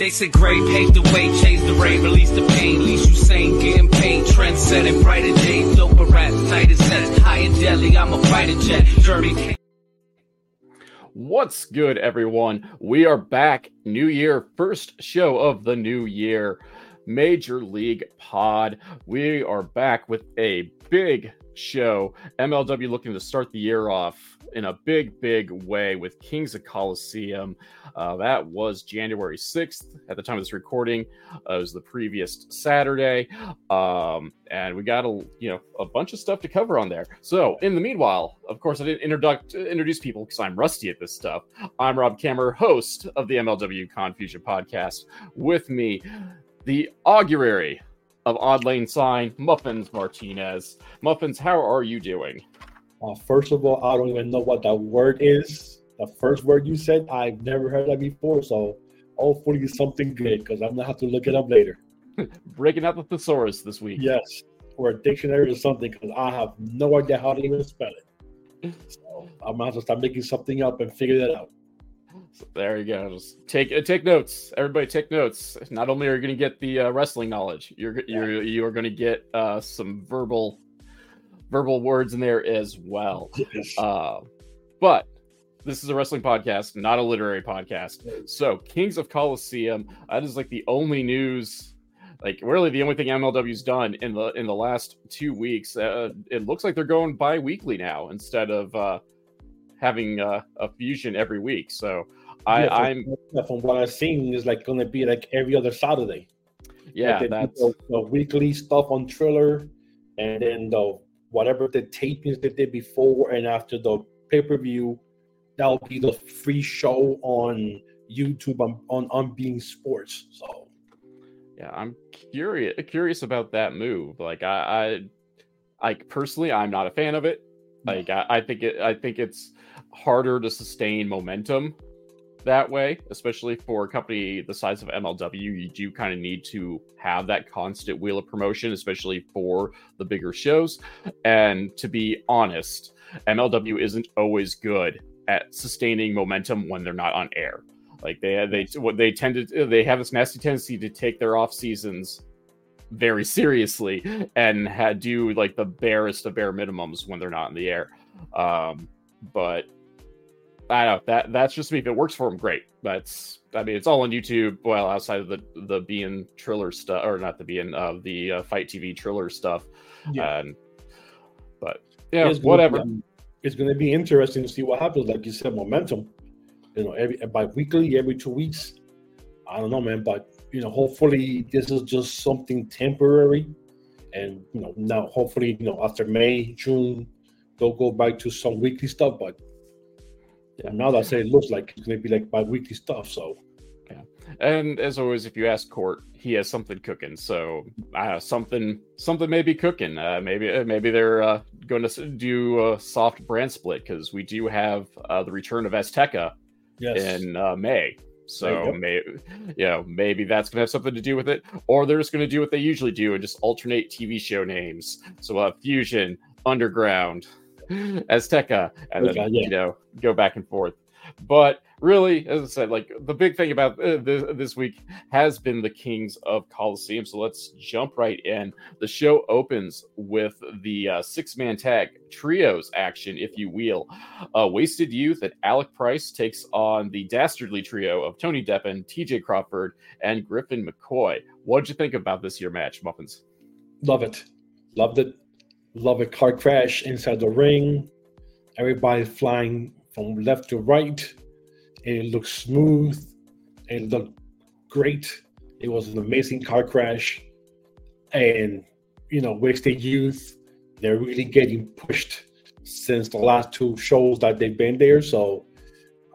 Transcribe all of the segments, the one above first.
They said gray paved the way, changed the rain, released the pain. Least you sane, getting paid, trend setting, brighter days, doper rap, tighter sets, high in Delhi, I'm a fighter jet, journey. What's good, everyone? We are back. New year, first show of the new year, Major League Pod. We are back with a big show. MLW looking to start the year off in a big, big way with Kings of Colosseum. Uh, that was January 6th at the time of this recording. Uh, it was the previous Saturday. Um, and we got a you know a bunch of stuff to cover on there. So in the meanwhile, of course, I didn't introduce introduce people because I'm rusty at this stuff. I'm Rob Kammer, host of the MLW Confusion podcast. With me, the augury of Odd Lane Sign, Muffins Martinez. Muffins, how are you doing? Uh, first of all, I don't even know what that word is. The first word you said, I've never heard that before. So hopefully it's something good because I'm gonna have to look it up later. Breaking out the thesaurus this week. Yes, or a dictionary or something because I have no idea how to even spell it. So I'm gonna have to start making something up and figure that out. So there you go. Just take uh, take notes. Everybody, take notes. Not only are you going to get the uh, wrestling knowledge, you're you're you are going to get uh, some verbal verbal words in there as well. Uh, but this is a wrestling podcast, not a literary podcast. So, Kings of Colosseum, that is like the only news, like really the only thing MLW's done in the in the last two weeks. Uh, it looks like they're going bi-weekly now instead of uh, having uh, a fusion every week. So, I, Yeah, I'm from what I've seen, is like gonna be like every other Saturday. yeah, Like, that's the, the weekly stuff on Triller, and then the whatever the tapings they did before and after the pay per view, that'll be the free show on YouTube on on, on beIN Sports. So Yeah, I'm curious curious about that move. Like I I like personally I'm not a fan of it. Mm-hmm. Like I, I think it I think it's harder to sustain momentum that way, especially for a company the size of MLW. You do kind of need to have that constant wheel of promotion, especially for the bigger shows. And to be honest, MLW isn't always good at sustaining momentum when they're not on air. Like they they what they tend to they have this nasty tendency to take their off seasons very seriously and had do like the barest of bare minimums when they're not in the air. Um, but I don't know that that's just me. If it works for them, great. That's I mean it's all on YouTube. Well, outside of the the being Triller stuff or not the being uh, the uh, FITE TV Triller stuff. Yeah. And but yeah, it's gonna whatever. be- um, it's gonna be interesting to see what happens. Like you said, momentum. You know, every by weekly, every two weeks. I don't know, man, but you know, hopefully this is just something temporary, and you know, now hopefully, you know, after May, June, they'll go back to some weekly stuff. But yeah, now that I say it looks like it's gonna be like bi-weekly stuff. So yeah. And as always, if you ask Court, he has something cooking. So uh, something something may be cooking. Uh, maybe uh, maybe they're uh, going to do a soft brand split because we do have uh, the return of Azteca yes, in uh, May. So you go. may you know maybe that's going to have something to do with it, or they're just going to do what they usually do and just alternate TV show names. So we'll have Fusion, Underground, Azteca, and then yeah. you know go back and forth. But really, as I said, like the big thing about uh, this, this week has been the Kings of Colosseum. So let's jump right in. The show opens with the uh, six man tag trios action, if you will. Uh, Wasted Youth and Alec Price takes on the dastardly trio of Tony Deppen, TJ Crawford, and Griffin McCoy. What did you think about this year match, Muffins? love it, loved it, love a Car crash inside the ring, everybody flying from left to right. It looked smooth. It looked great. It was an amazing car crash, and you know, wasted youth. They're really getting pushed since the last two shows that they've been there. So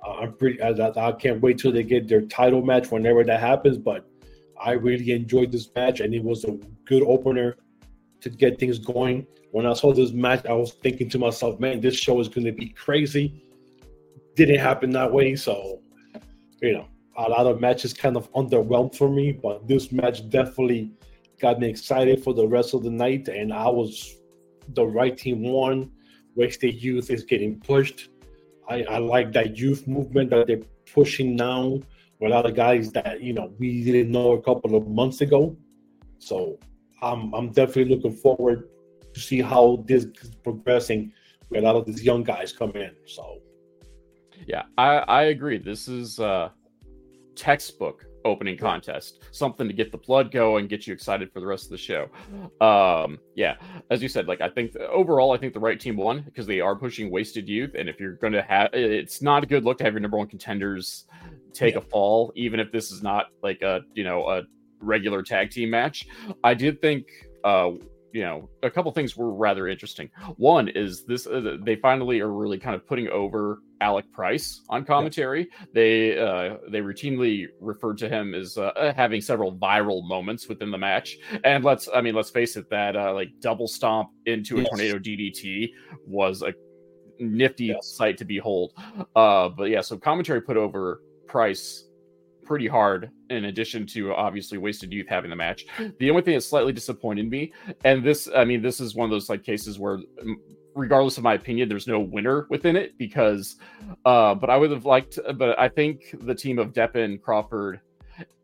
uh, I'm pretty. I, I I can't wait till they get their title match whenever that happens. But I really enjoyed this match, and it was a good opener to get things going. When I saw this match, I was thinking to myself, "Man, this show is going to be crazy." Didn't happen that way, so you know, a lot of matches kind of underwhelmed for me. But this match definitely got me excited for the rest of the night, and I was the right team won. Wasted Youth is getting pushed. I, I like that youth movement that they're pushing now with a lot of guys that you know we didn't know a couple of months ago. So I'm I'm definitely looking forward to see how this is progressing with a lot of these young guys come in. So yeah, I I agree. This is uh textbook opening contest something to get the blood going get you excited for the rest of the show um yeah as you said like i think overall i think the right team won because they are pushing wasted youth and if you're going to have it's not a good look to have your number one contenders take yeah. a fall even if this is not like a you know a regular tag team match i did think uh you know a couple things were rather interesting one is this uh, they finally are really kind of putting over alec price on commentary yeah. they uh they routinely referred to him as uh, having several viral moments within the match and let's i mean let's face it that uh like double stomp into a yes. tornado ddt was a nifty yes. sight to behold uh but yeah so commentary put over price pretty hard in addition to obviously wasted youth having the match. The only thing that slightly disappointed me and this i mean this is one of those like cases where regardless of my opinion there's no winner within it because uh but i would have liked but i think the team of deppen crawford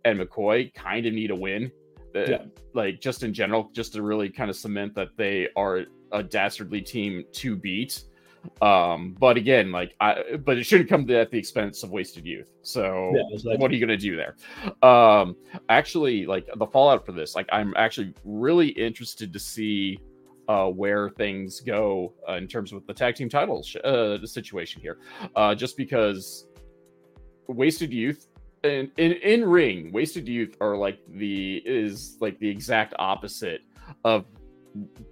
and mccoy kind of need a win. Yeah. like just in general just to really kind of cement that they are a dastardly team to beat um, but again, like I but it shouldn't come to, at the expense of wasted youth. So yeah, like, what are you gonna do there? Um actually like the fallout for this, like I'm actually really interested to see uh, where things go uh, in terms of the tag team titles uh, the situation here. Uh, just because wasted youth and in, in ring, wasted youth are like the is like the exact opposite of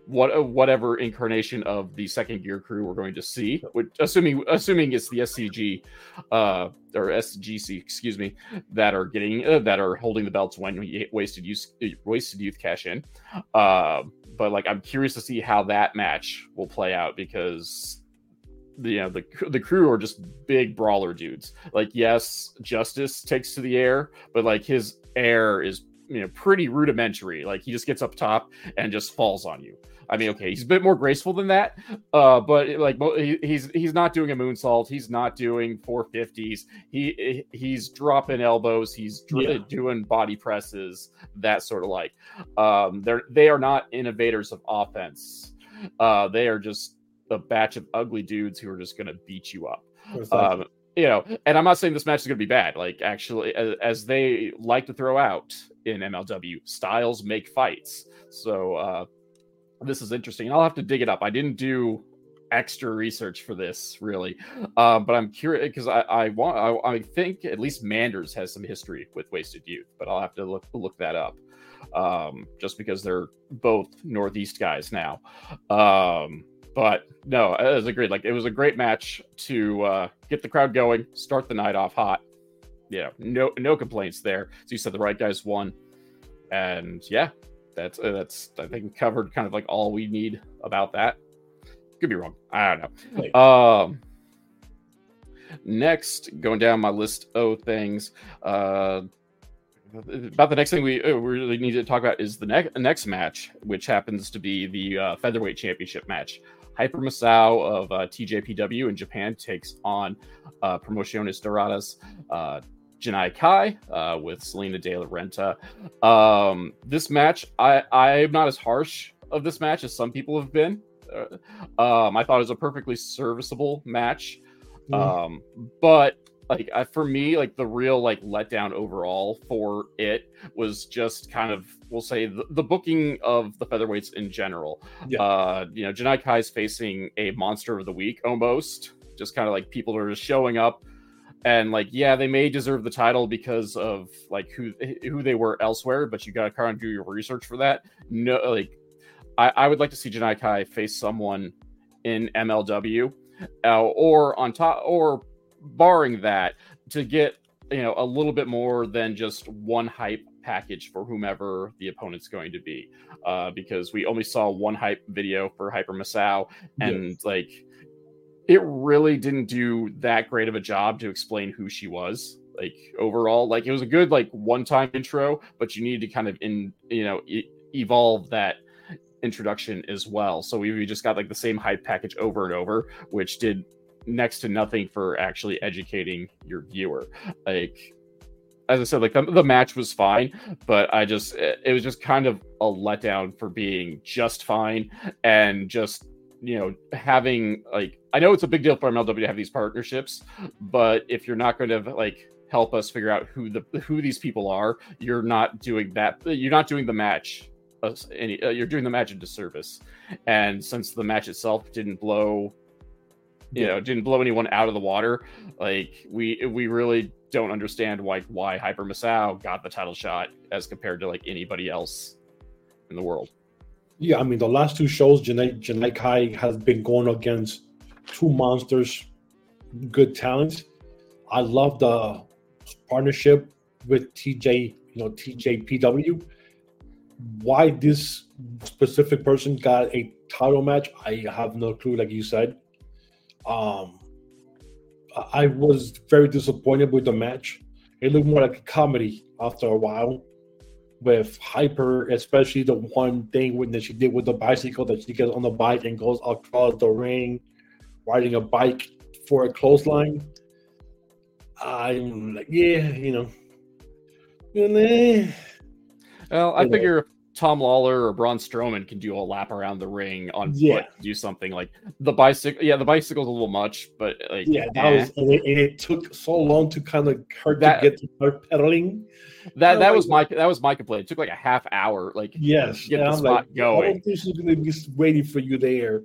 what uh, whatever incarnation of the second gear crew we're going to see which, assuming assuming it's the scg uh or sgc excuse me that are getting uh, that are holding the belts when wasted use wasted youth cash in. Uh but like i'm curious to see how that match will play out because the, you know the the crew are just big brawler dudes. Like yes justice takes to the air but like his air is you know pretty rudimentary. Like he just gets up top and just falls on you. I mean, okay, he's a bit more graceful than that, uh, but like he's he's not doing a moonsault. He's not doing 450s. He he's dropping elbows. He's yeah. doing body presses. That sort of like. Um, they're they are not innovators of offense. Uh, they are just a batch of ugly dudes who are just going to beat you up. Um, you know, and I'm not saying this match is going to be bad. Like, actually, as, as, they like to throw out in MLW, styles make fights. So uh, this is interesting. I'll have to dig it up. I didn't do extra research for this really, uh, but I'm curious because I, I want. I, I, think at least Manders has some history with Wasted Youth, but I'll have to look look that up. Um, just because they're both Northeast guys now. Um, but no, as agreed. Like it was a great match to uh, get the crowd going, start the night off hot. Yeah, no no complaints there. So you said the right guys won, and yeah, that's uh, that's I think covered kind of like all we need about that. Could be wrong. I don't know. Wait. Um, next, going down my list of things. Uh, about the next thing we, uh, we really need to talk about is the next next match, which happens to be the uh, featherweight championship match. Hyper Misao of uh, TJPW in Japan takes on uh, Promociones Dorado uh, Janai Kai uh, with Salina De La Renta. Um, this match, I, I'm not as harsh of this match as some people have been. Uh, um, I thought it was a perfectly serviceable match. Mm. Um, but like for me like the real like letdown overall for it was just kind of we'll say the, the booking of the featherweights in general yeah. uh you know janai kai's facing a monster of the week almost just kind of like people are just showing up and like yeah they may deserve the title because of like who who they were elsewhere but you gotta kind of do your research for that no like i, I would like to see janai kai face someone in mlw uh, or on top or barring that, to get you know a little bit more than just one hype package for whomever the opponent's going to be, uh, because we only saw one hype video for Hyper Misao, and yes. like it really didn't do that great of a job to explain who she was like overall. Like it was a good like one time intro but you needed to kind of in you know e- evolve that introduction as well. So we, we just got like the same hype package over and over which did next to nothing for actually educating your viewer. Like as I said, like the, the match was fine, but I just it, was just kind of a letdown for being just fine and just you know having like I know it's a big deal for MLW to have these partnerships, but if you're not going to like help us figure out who the who these people are, you're not doing that. You're not doing the match. Uh, any, uh, you're doing the match a disservice, and since the match itself didn't blow you know didn't blow anyone out of the water. Like we we really don't understand like why hyper Misao got the title shot as compared to like anybody else in the world. Yeah i mean the last two shows Janai, Janai Kai has been going against two monsters good talents. I love the partnership with tj you know tjpw why this specific person got a title match i have no clue like you said um, I was very disappointed with the match. It looked more like a comedy after a while, with hyper, especially the one thing when that she did with the bicycle that she gets on the bike and goes across the ring, riding a bike for a clothesline. I'm like, yeah, you know. Well, I figure Tom Lawlor or Braun Strowman can do a lap around the ring on yeah. foot, do something like the bicycle. Yeah, the bicycle's a little much, but like yeah, that eh. was and it, and it, took so long to kind of her that, to get to start pedaling. That that like, was my that was my complaint. It took like a half hour, like yes, get the spot like, going. This is going to be waiting for you there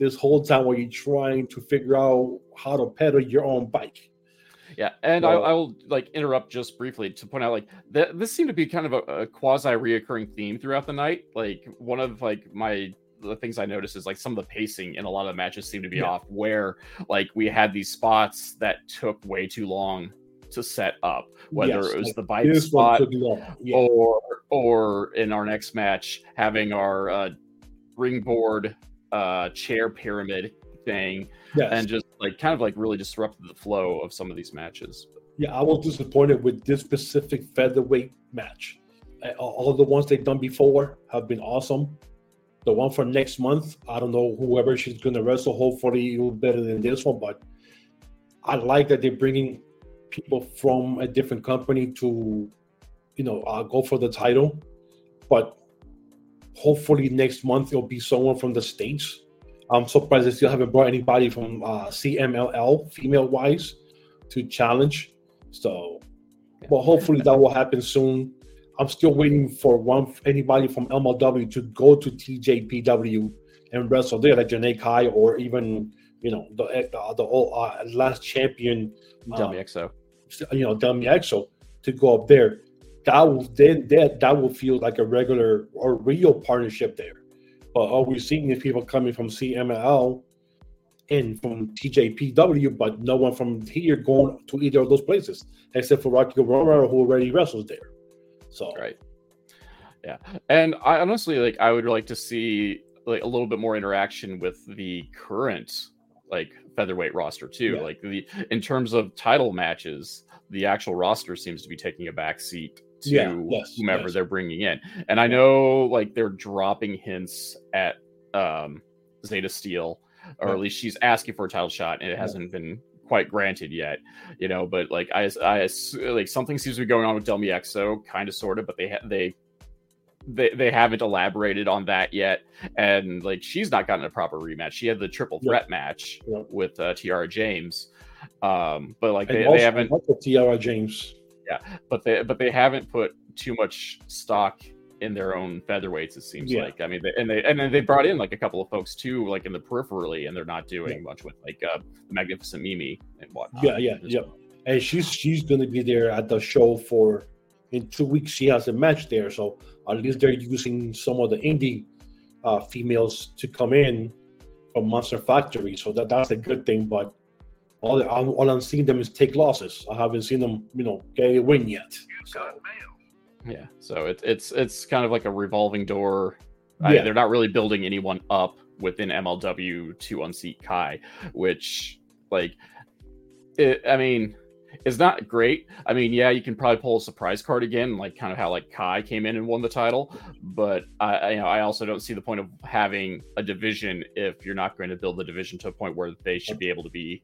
this whole time while you're trying to figure out how to pedal your own bike. Yeah, and I, I, will like interrupt just briefly to point out like that this seemed to be kind of a, a quasi reoccurring theme throughout the night. Like one of like my the things I noticed is like some of the pacing in a lot of the matches seemed to be yeah. off. Where like we had these spots that took way too long to set up, whether yes, it was the bike spot yeah. or or in our next match having our uh, ringboard uh, chair pyramid thing yes. and just like kind of like really disrupted the flow of some of these matches. Yeah, I was disappointed with this specific featherweight match. All the ones they've done before have been awesome. The one for next month, I don't know whoever she's going to wrestle. Hopefully, be better than this one. But I like that they're bringing people from a different company to, you know, uh, go for the title. But hopefully next month it'll be someone from the states I'm surprised they still haven't brought anybody from uh, CMLL, female wise, to challenge. So, but hopefully that will happen soon. I'm still waiting for one anybody from MLW to go to TJPW and wrestle there, like Janai Kai or even you know the the, the old, uh, last champion, Delmi uh. You know, Delmi Exo to go up there. That will then that that will feel like a regular or real partnership there. But all we're seeing is people coming from CMLL and from TJPW, but no one from here going to either of those places, except for Rocky Romero, who already wrestles there. So right, yeah. And I honestly like I would like to see like a little bit more interaction with the current like featherweight roster too. Yeah. Like the in terms of title matches, the actual roster seems to be taking a back seat to yeah, yes, whomever yes. they're bringing in. And I know like they're dropping hints at um, Zayda Steel, or yeah. at least she's asking for a title shot, and it hasn't been quite granted yet, you know. But like I, I like something seems to be going on with Delmi Exo, kind of, sort of, but they ha- they they they haven't elaborated on that yet, and like she's not gotten a proper rematch. She had the triple threat match with uh, Tiara James, um, but like they, they haven't. Tiara James yeah, but they but they haven't put too much stock in their own featherweights. It seems yeah. like. I mean, they, and they and then they brought in like a couple of folks too, like in the peripherally, and they're not doing yeah. much with like uh, Magnificent Mimi and whatnot. Yeah, yeah, yeah. And she's she's going to be there at the show for in two weeks. She has a match there, so at least they're using some of the indie uh, females to come in from Monster Factory. So that that's a good thing, but all, all I'm seeing them is take losses. I haven't seen them, you know, get a win yet. So. Yeah, so it's it's it's kind of like a revolving door. Yeah. I, they're not really building anyone up within MLW to unseat Kai, which like, it, I mean, is not great. I mean, yeah, you can probably pull a surprise card again, like kind of how like Kai came in and won the title. But I, I, you know, I also don't see the point of having a division if you're not going to build the division to a point where they should be able to be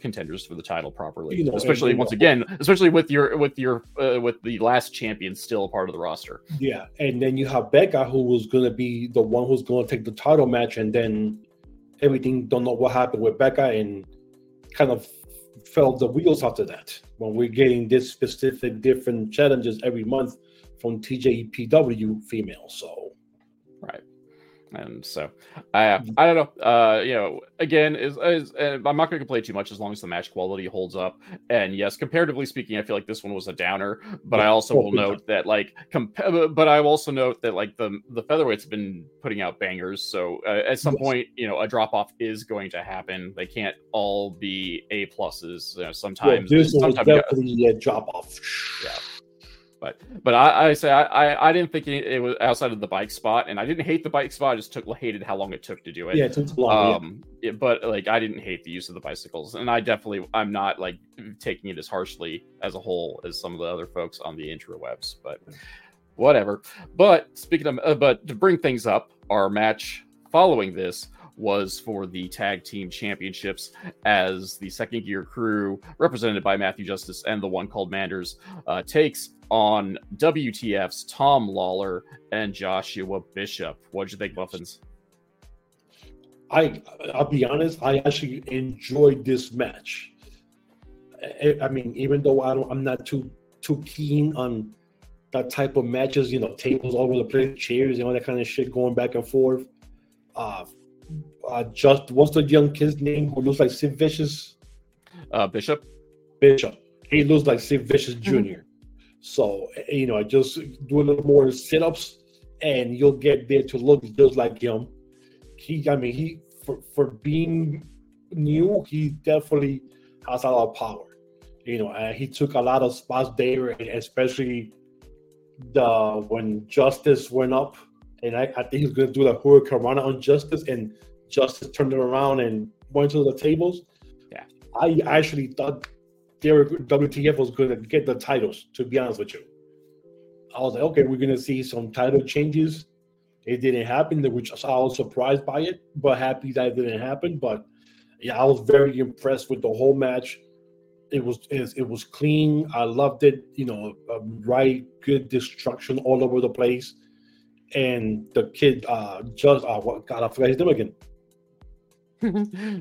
contenders for the title properly. You know, especially once again, especially with your with your uh, with the last champion still a part of the roster. Yeah, and then you have Becca, who was gonna be the one who's gonna take the title match, and then everything. Don't know what happened with Becca, and kind of fell the wheels after that. When we're getting this specific different challenges every month from TJPW female, so Right. And so, I I don't know. Uh, you know, again, is, is uh, I'm not going to complain too much as long as the match quality holds up. And yes, comparatively speaking, I feel like this one was a downer. But I also will note that like, comp- uh, but I will also note that like the the featherweights have been putting out bangers. So uh, at some Yes. point, you know, a drop off is going to happen. They can't all be A pluses. You know, well, sometimes, this sometimes definitely a drop off. Yeah. But but I, I say I, I I didn't think it, it was outside of the bike spot, and I didn't hate the bike spot. I just took hated how long it took to do it. Yeah, it took long. yeah. Um, it- but like I didn't hate the use of the bicycles, and I definitely I'm not like taking it as harshly as a whole as some of the other folks on the interwebs. But whatever. But speaking of, uh, but to bring things up, our match following this was for the tag team championships as the second gear crew represented by Matthew Justice and the one called Manders uh, takes on WTF's Tom Lawlor and Joshua Bishop. What'd you think, Muffins? I I'll be honest, I actually enjoyed this match. I, I mean, even though I don't, I'm not too too keen on that type of matches. You know, tables all over the place, chairs, and all that kind of shit going back and forth. Uh, uh just what's the young kid's name who looks like Sid Vicious? Uh, Bishop. Bishop. He looks like Sid Vicious junior So you know, just do a little more sit ups, and you'll get there to look just like him. He, I mean, he for for being new, he definitely has a lot of power. You know, and he took a lot of spots there, especially the when Justice went up, and I, I think he's going to do the hurricanrana on Justice, and Justice turned it around and went to the tables. Yeah. I actually thought WTF was going to get the titles. To be honest with you, I was like, okay, we're going to see some title changes. It didn't happen, which I was surprised by it, but happy that it didn't happen. But yeah, I was very impressed with the whole match. It was it, was clean. I loved it. You know, right good destruction all over the place. And the kid, uh, just uh, God, I forgot his name again.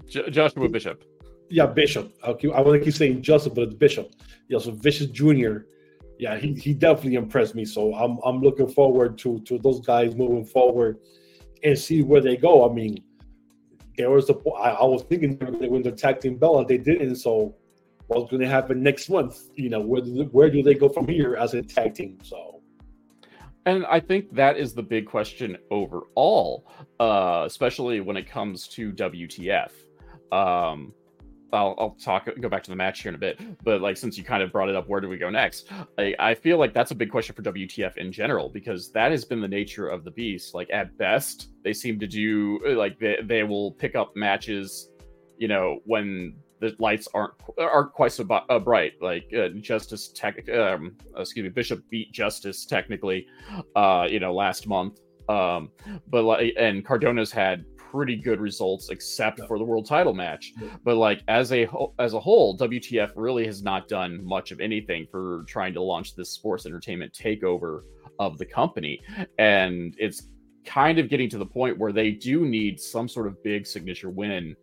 Joshua Bishop. Yeah, Bishop. Keep, I want to keep saying Joseph, but it's Bishop. Yeah, so Vicious Jr. Yeah, he, he definitely impressed me. So I'm I'm looking forward to to those guys moving forward and see where they go. I mean, there was a I, I was thinking they were going to tag team belt, they didn't. So what's going to happen next month? You know, where do, where do they go from here as a tag team? So And I think that is the big question overall, uh, especially when it comes to WTF. Um, I'll, I'll talk go back to the match here in a bit, but like since you kind of brought it up, where do we go next? I, I feel like that's a big question for WTF in general because that has been the nature of the beast. Like at best, they seem to do like they, they will pick up matches, you know, when the lights aren't aren't quite so uh, bright. Like uh, Justice, tech, um, excuse me, Bishop beat Justice technically, uh, you know, last month. Um, but like, and Cardona's had pretty good results except for the world title match. But like as a whole, as a whole, WTF really has not done much of anything for trying to launch this sports entertainment takeover of the company, and it's kind of getting to the point where they do need some sort of big signature win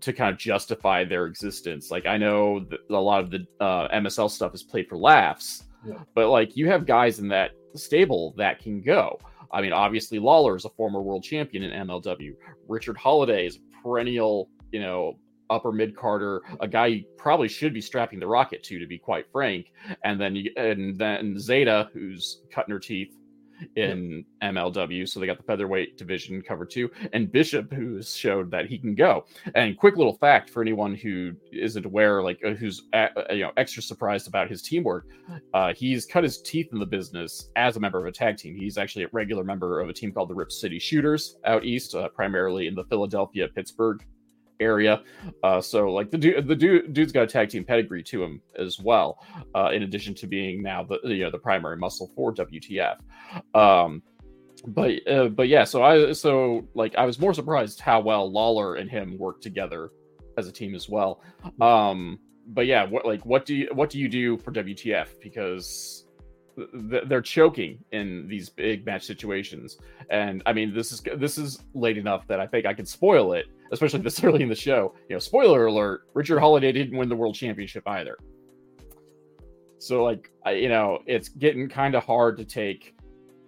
to kind of justify their existence. Like I know a lot of the uh, MSL stuff is played for laughs, Yeah. but like you have guys in that stable that can go. I mean, obviously Lawlor is a former world champion in MLW. Richard Holliday is perennial, you know, upper mid carder, a guy you probably should be strapping the rocket to, to be quite frank. And then and then Zayda, who's cutting her teeth in MLW, so they got the featherweight division covered too, and Bishop, who's showed that he can go. And quick little fact for anyone who isn't aware, like uh, who's uh, you know extra surprised about his teamwork, uh, he's cut his teeth in the business as a member of a tag team. He's actually a regular member of a team called the Rip City Shooters out east, uh, primarily in the Philadelphia Pittsburgh area. Uh, so like the dude, the dude, dude's got a tag team pedigree to him as well. Uh, in addition to being now the you know the primary muscle for WTF. Um, but uh, but yeah, so I so like I was more surprised how well Lawlor and him worked together as a team as well. Um, but yeah, what like what do you what do you do for WTF because they're choking in these big match situations, and I mean this is this is late enough that I think I can spoil it, especially this early in the show. You know, spoiler alert: Richard Holliday didn't win the world championship either. So like I, you know, it's getting kind of hard to take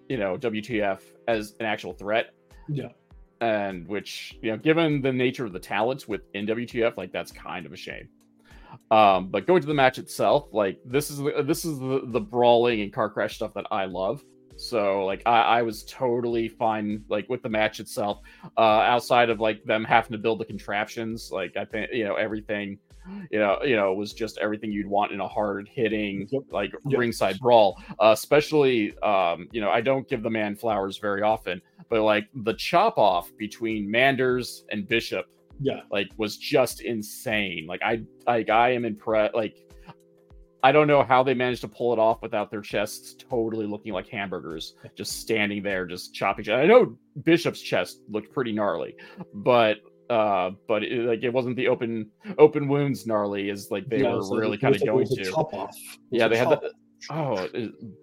you know WTF as an actual threat. Yeah. And which you know, given the nature of the talents within WTF, like that's kind of a shame. Um, but going to the match itself, like this is the, this is the, the brawling and car crash stuff that I love. So like I, I was totally fine like with the match itself. Uh, outside of like them having to build the contraptions, like I think you know everything you know, you know, was just everything you'd want in a hard hitting like Yep. ringside brawl. Uh, especially, um, you know, I don't give the man flowers very often, but like the chop off between Manders and Bishop, Yeah. like was just insane. Like I, like I am impressed. Like I don't know how they managed to pull it off without their chests totally looking like hamburgers, just standing there, just chopping. I know Bishop's chest looked pretty gnarly, but uh, but it, like it wasn't the open open wounds gnarly as like they Yeah, were so really kind of going to. chop off. Yeah, they had the oh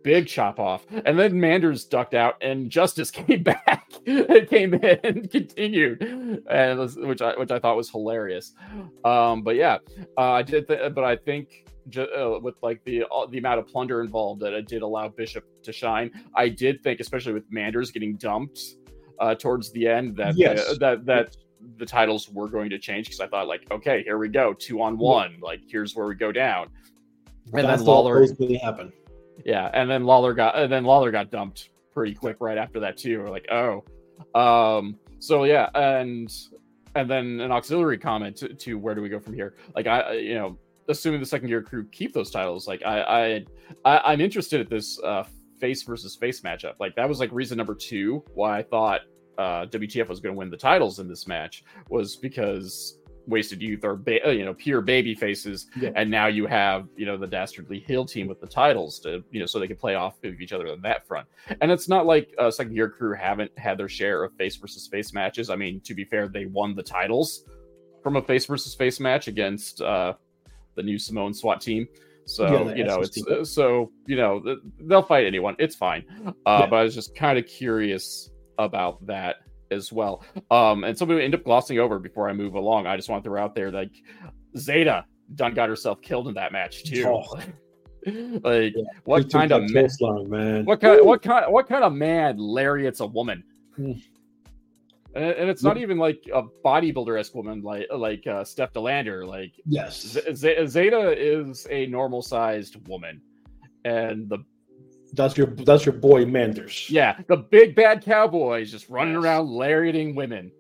big chop off, and then Manders ducked out, and Justice came back and came in and continued, and it was- which I which I thought was hilarious. Um, but yeah, uh, I did, th- but I think ju- uh, with like the all, the amount of plunder involved that it did allow Bishop to shine. I did think, especially with Manders getting dumped uh, towards the end, that Yes. that that the titles were going to change because I thought like, okay, here we go, two on one, like here's where we go down. And That's then Lawlor, really happen. yeah, and then Lawlor got and then Lawlor got dumped pretty quick right after that too. We're like, oh, um, so yeah, and and then an auxiliary comment to, to where do we go from here? Like I- you know, assuming the second gear crew keep those titles, like I, I, I I'm interested at this uh face versus face matchup. Like that was like reason number two why I thought uh WTF was going to win the titles in this match was because Wasted Youth are ba- uh, you know pure baby faces Yeah. and now you have you know the dastardly hill team with the titles to you know so they can play off of each other on that front and it's not like uh, second gear crew haven't had their share of face versus face matches i mean to be fair they won the titles from a face versus face match against uh the new Samoan SWAT team so Yeah, you know it's team. uh, so you know they'll fight anyone it's fine uh Yeah. but i was just kind of curious about that as well um and we end up glossing over before i move along i just want to throw out there like zayda done got herself killed in that match too Oh. like Yeah. what kind of man, coastline, man? what kind what kind what kind of man lariats a woman Hmm. And, and it's not even like a bodybuilder-esque woman like like uh steph delander like Yes. Z- Z- zayda is a normal sized woman and the That's your that's your boy Manders. yeah the big bad cowboy is just running Yes. around lariating women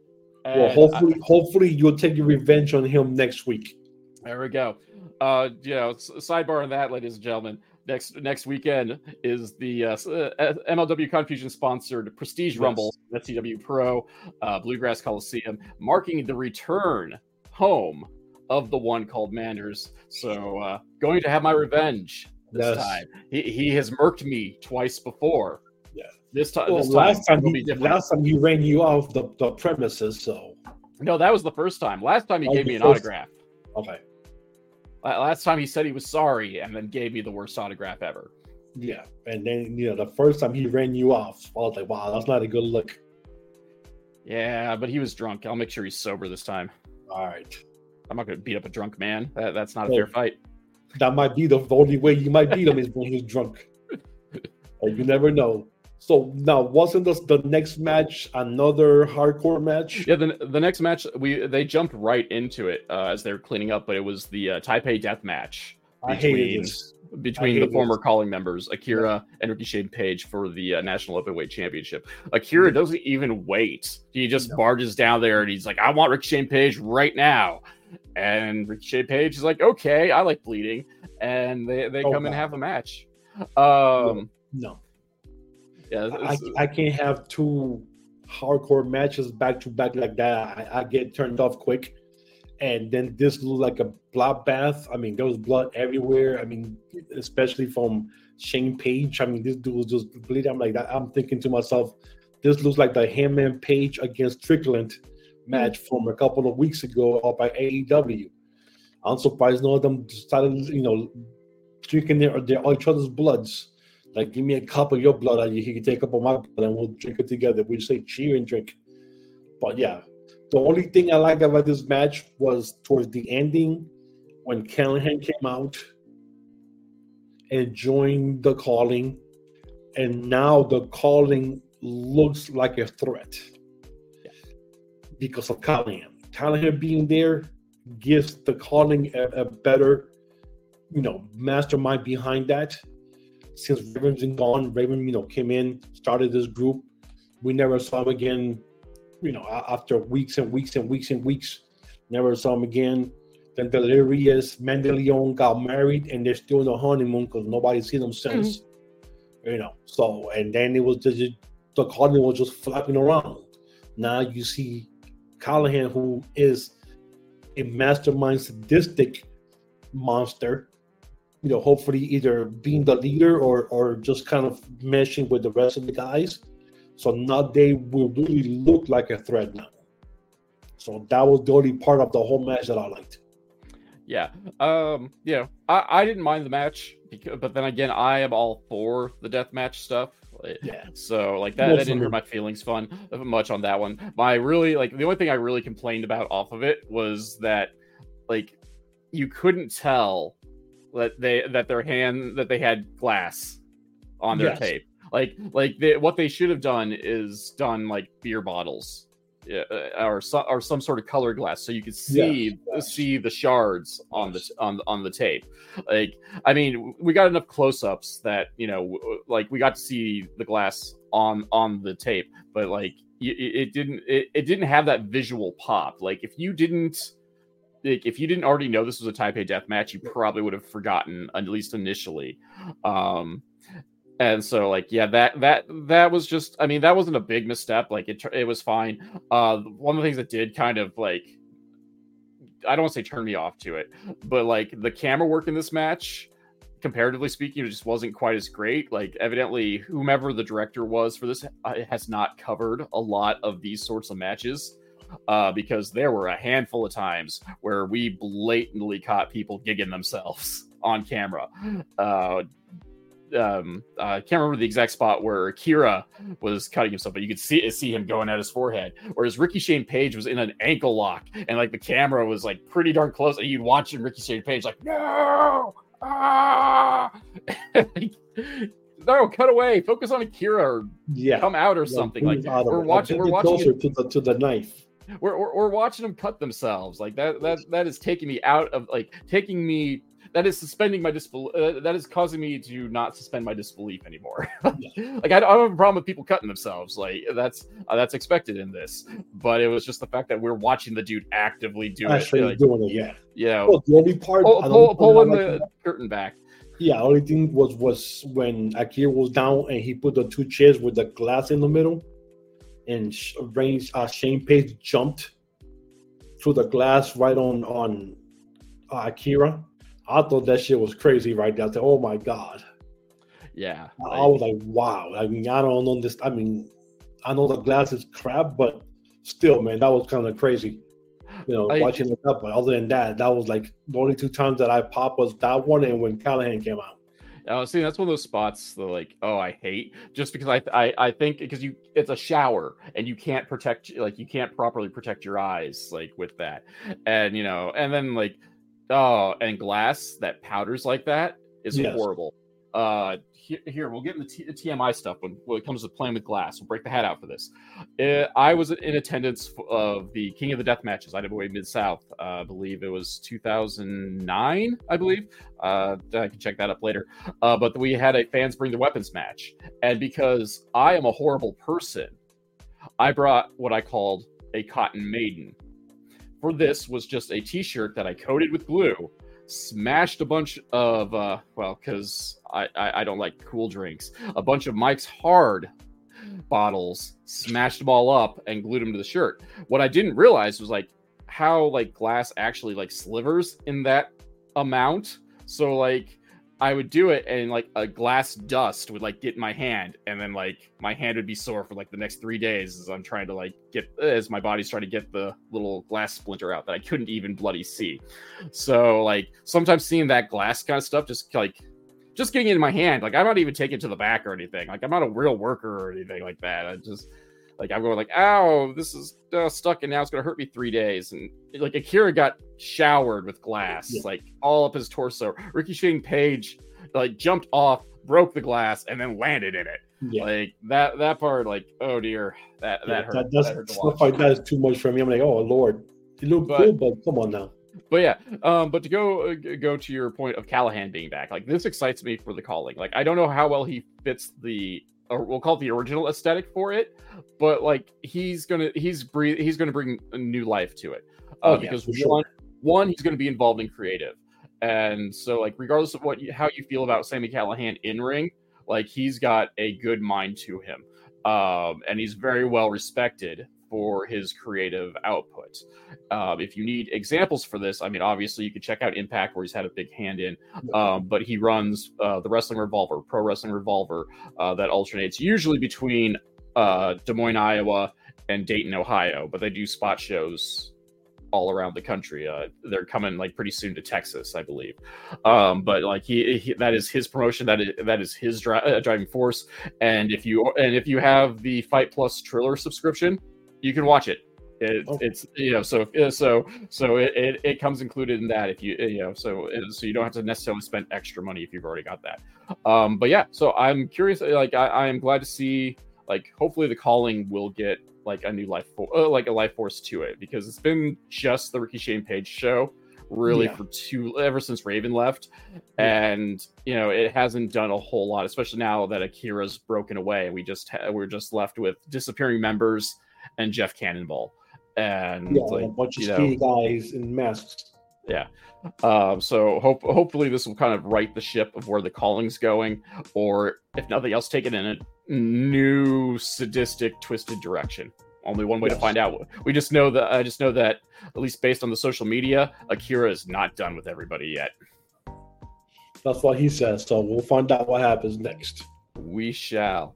Well, And I- hopefully, hopefully you'll take your revenge on him next week. There we go. Uh, you know, sidebar on that, ladies and gentlemen. Next next weekend is the uh, uh, MLW Confusion sponsored Prestige Yes. Rumble, FCW Pro, uh, Bluegrass Coliseum, marking the return home of the one called Manders. So, uh, going to have my revenge this Yes. time. He, he has murked me twice before. Yeah. This time, Well, this time, last time he last time he ran you off the, the premises. So No, that was the first time. Last time he Oh, gave me an first- autograph. okay, Last time he said he was sorry and then gave me the worst autograph ever. yeah. And then you know the first time he ran you off, I was like, wow, that's not a good look. Yeah, but he was drunk. I'll make sure he's sober this time. All right, I'm not going to beat up a drunk man. That, that's not a fair fight. that might be the only way you might beat him is when he's drunk. Like, you never know. So now, wasn't this the next match another hardcore match? Yeah, the, the next match we they jumped right into it uh, as they were cleaning up, but it was the uh, Taipei Death Match between between the former this. calling members Akira and Ricky Shane Page for the uh, National Openweight Championship. Akira doesn't even wait; he just No. barges down there and he's like, "I want Ricky Shane Page right now." And Ricky Shane Page is like, "Okay, I like bleeding," and they they Oh, come and have a match. Um, No, yeah, I, I can't have two hardcore matches back to back like that. I, I get turned off quick. And then this looked like a bloodbath. I mean, there was blood everywhere. I mean, especially from Shane Page. I mean, this dude was just bleeding. I'm like, I'm thinking to myself, this looks like the Hangman Page against Strickland match from a couple of weeks ago up by AEW. I'm surprised none of them started, you know, drinking their, their each other's bloods. Like, give me a cup of your blood, and you can take a cup of my blood, and we'll drink it together. We say cheer and drink. But yeah, the only thing I liked about this match was towards the ending when Callihan came out and joined the calling, and now the calling looks like a threat because of Callihan. Callihan being there gives the calling a, a, better, you know, mastermind behind that. Since Raven's been gone, Raven, you know, came in, started this group. We never saw him again, you know, after weeks and weeks and weeks and weeks. Never saw him again. Then Delirious, Mandeleon got married, and they're still in the honeymoon because nobody's seen them since. Mm-hmm. You know, so and then it was just the calling was just flapping around. Now you see Callihan, who is a mastermind sadistic monster, you know, hopefully either being the leader or or just kind of meshing with the rest of the guys. So now they will really look like a threat now. So that was the only part of the whole match that I liked. Yeah. Um, you know, I, I didn't mind the match because, but then again, I am all for the death match stuff. Yeah. So like that, that didn't hurt my feelings fun much on that one. My really like the only thing I really complained about off of it was that like you couldn't tell that they that their hand that they had glass on their yes. tape. Like like they, what they should have done is done like beer bottles uh, or some or some sort of color glass so you could see yeah. see the shards on the on on the tape like i mean we got enough close-ups that you know like we got to see the glass on on the tape but like it, it didn't it, it didn't have that visual pop like if you didn't like if you didn't already know this was a Taipei death match, you probably would have forgotten at least initially. Um, and so like yeah that that that was just i mean that wasn't a big misstep. Like it it was fine. Uh one of the things that did kind of like i don't want to say turn me off to it but like the camera work in this match comparatively speaking it just wasn't quite as great. Like evidently whomever the director was for this uh, has not covered a lot of these sorts of matches uh, because there were a handful of times where we blatantly caught people gigging themselves on camera uh, um I can't remember the exact spot where Akira was cutting himself, but you could see see him going at his forehead. Whereas Ricky Shane Page was in an ankle lock, and like the camera was like pretty darn close, and you'd watch him Ricky Shane Page like no, ah, no, cut away, focus on Akira, or yeah, come out or something. Like we're watching, we're watching closer to the to the knife. We're, we're, we're watching them cut themselves like that that that is taking me out of like taking me that is suspending my disbelief. Uh, that is causing me to not suspend my disbelief anymore. like I don't, I don't, have a problem with people cutting themselves. Like that's uh, that's expected in this. But it was just the fact that we're watching the dude actively do Actually it. Like, doing it, yeah. You know, well, the only part pull, pull, pulling the curtain back. Yeah, only thing was was when Akira was down and he put the two chairs with the glass in the middle, and range uh, Shane Page jumped through the glass right on on uh, Akira I thought that shit was crazy right there. I said, "Oh my god." Yeah, I, I was like, "Wow." I mean, I don't know this. I mean, I know the glass is crap, but still, man, that was kind of crazy. You know, I, watching it up. But other than that, that was like the only two times that I popped was that one and when Callihan came out. Oh, see, that's one of those spots that like, oh, I hate just because I I, I think because you it's a shower and you can't protect like you can't properly protect your eyes like with that, and you know, and then like Oh, and glass that powders like that is yes. horrible. Uh, here, here, we'll get into T- TMI stuff when, when it comes to playing with glass. We'll break the hat out for this. Uh, I was in attendance of the King of the Death matches, IWA Mid South. Uh, I believe it was 2009. I believe. Uh, I can check that up later. Uh, but we had a fans bring the weapons match, and because I am a horrible person, I brought what I called a cotton maiden for this was just a t-shirt that I coated with glue, smashed a bunch of uh, well, because I, I, I don't like cool drinks, a bunch of Mike's Hard bottles, smashed them all up, and glued them to the shirt. What I didn't realize was like how like glass actually like slivers in that amount. So like I would do it and like a glass dust would like get in my hand and then like my hand would be sore for like the next three days as I'm trying to like get as my body's trying to get the little glass splinter out that I couldn't even bloody see. So like sometimes seeing that glass kind of stuff just like just getting in my hand, like I'm not even taking it to the back or anything. Like I'm not a real worker or anything like that. I just like I'm going like, ow, this is uh, stuck and now it's gonna hurt me three days. And like Akira got showered with glass, yeah. like all up his torso. Ricky Shane Page like jumped off, broke the glass, and then landed in it. Yeah. Like that that part, like, oh dear, that yeah, that hurt. That, does, that hurt stuff like that is too much for me. I'm like, oh lord, you look but, cool, but come on now. But yeah, um, but to go uh, go to your point of Callihan being back, like this excites me for the calling. Like I don't know how well he fits the or we'll call it the original aesthetic for it, but like he's gonna he's breathe he's gonna bring a new life to it. Uh, oh, because yeah, one sure. one he's gonna be involved in creative, and so like regardless of what you, how you feel about Sammy Callihan in ring, like he's got a good mind to him, um, and he's very well respected for his creative output. Um, if you need examples for this, I mean, obviously you could check out Impact, where he's had a big hand in, um, but he runs uh, the Wrestling Revolver, Pro Wrestling Revolver, uh, that alternates usually between uh, Des Moines, Iowa, and Dayton, Ohio, but they do spot shows all around the country. Uh, they're coming like pretty soon to Texas, I believe. Um, but like he, he, that is his promotion. That is that is his dri- uh, driving force. And if you and if you have the FITE Plus Triller subscription, you can watch it. it oh. It's you know so so so it, it, it comes included in that if you you know so so you don't have to necessarily spend extra money if you've already got that. Um, but yeah, so I'm curious. Like I, I am glad to see like hopefully the calling will get like a new life for uh, like a life force to it because it's been just the Ricky Shane Page show really yeah. for two ever since Raven left, yeah. and you know it hasn't done a whole lot, especially now that Akira's broken away. We just ha- we're just left with disappearing members and Jeff Cannonball, and yeah, like, a bunch of skinny guys in masks. Yeah. Um, so hope hopefully this will kind of right the ship of where the calling's going, or if nothing else, take it in a new sadistic, twisted direction. Only one way yes. to find out. We just know that I just know that at least based on the social media, Akira is not done with everybody yet. That's what he says. So we'll find out what happens next. We shall.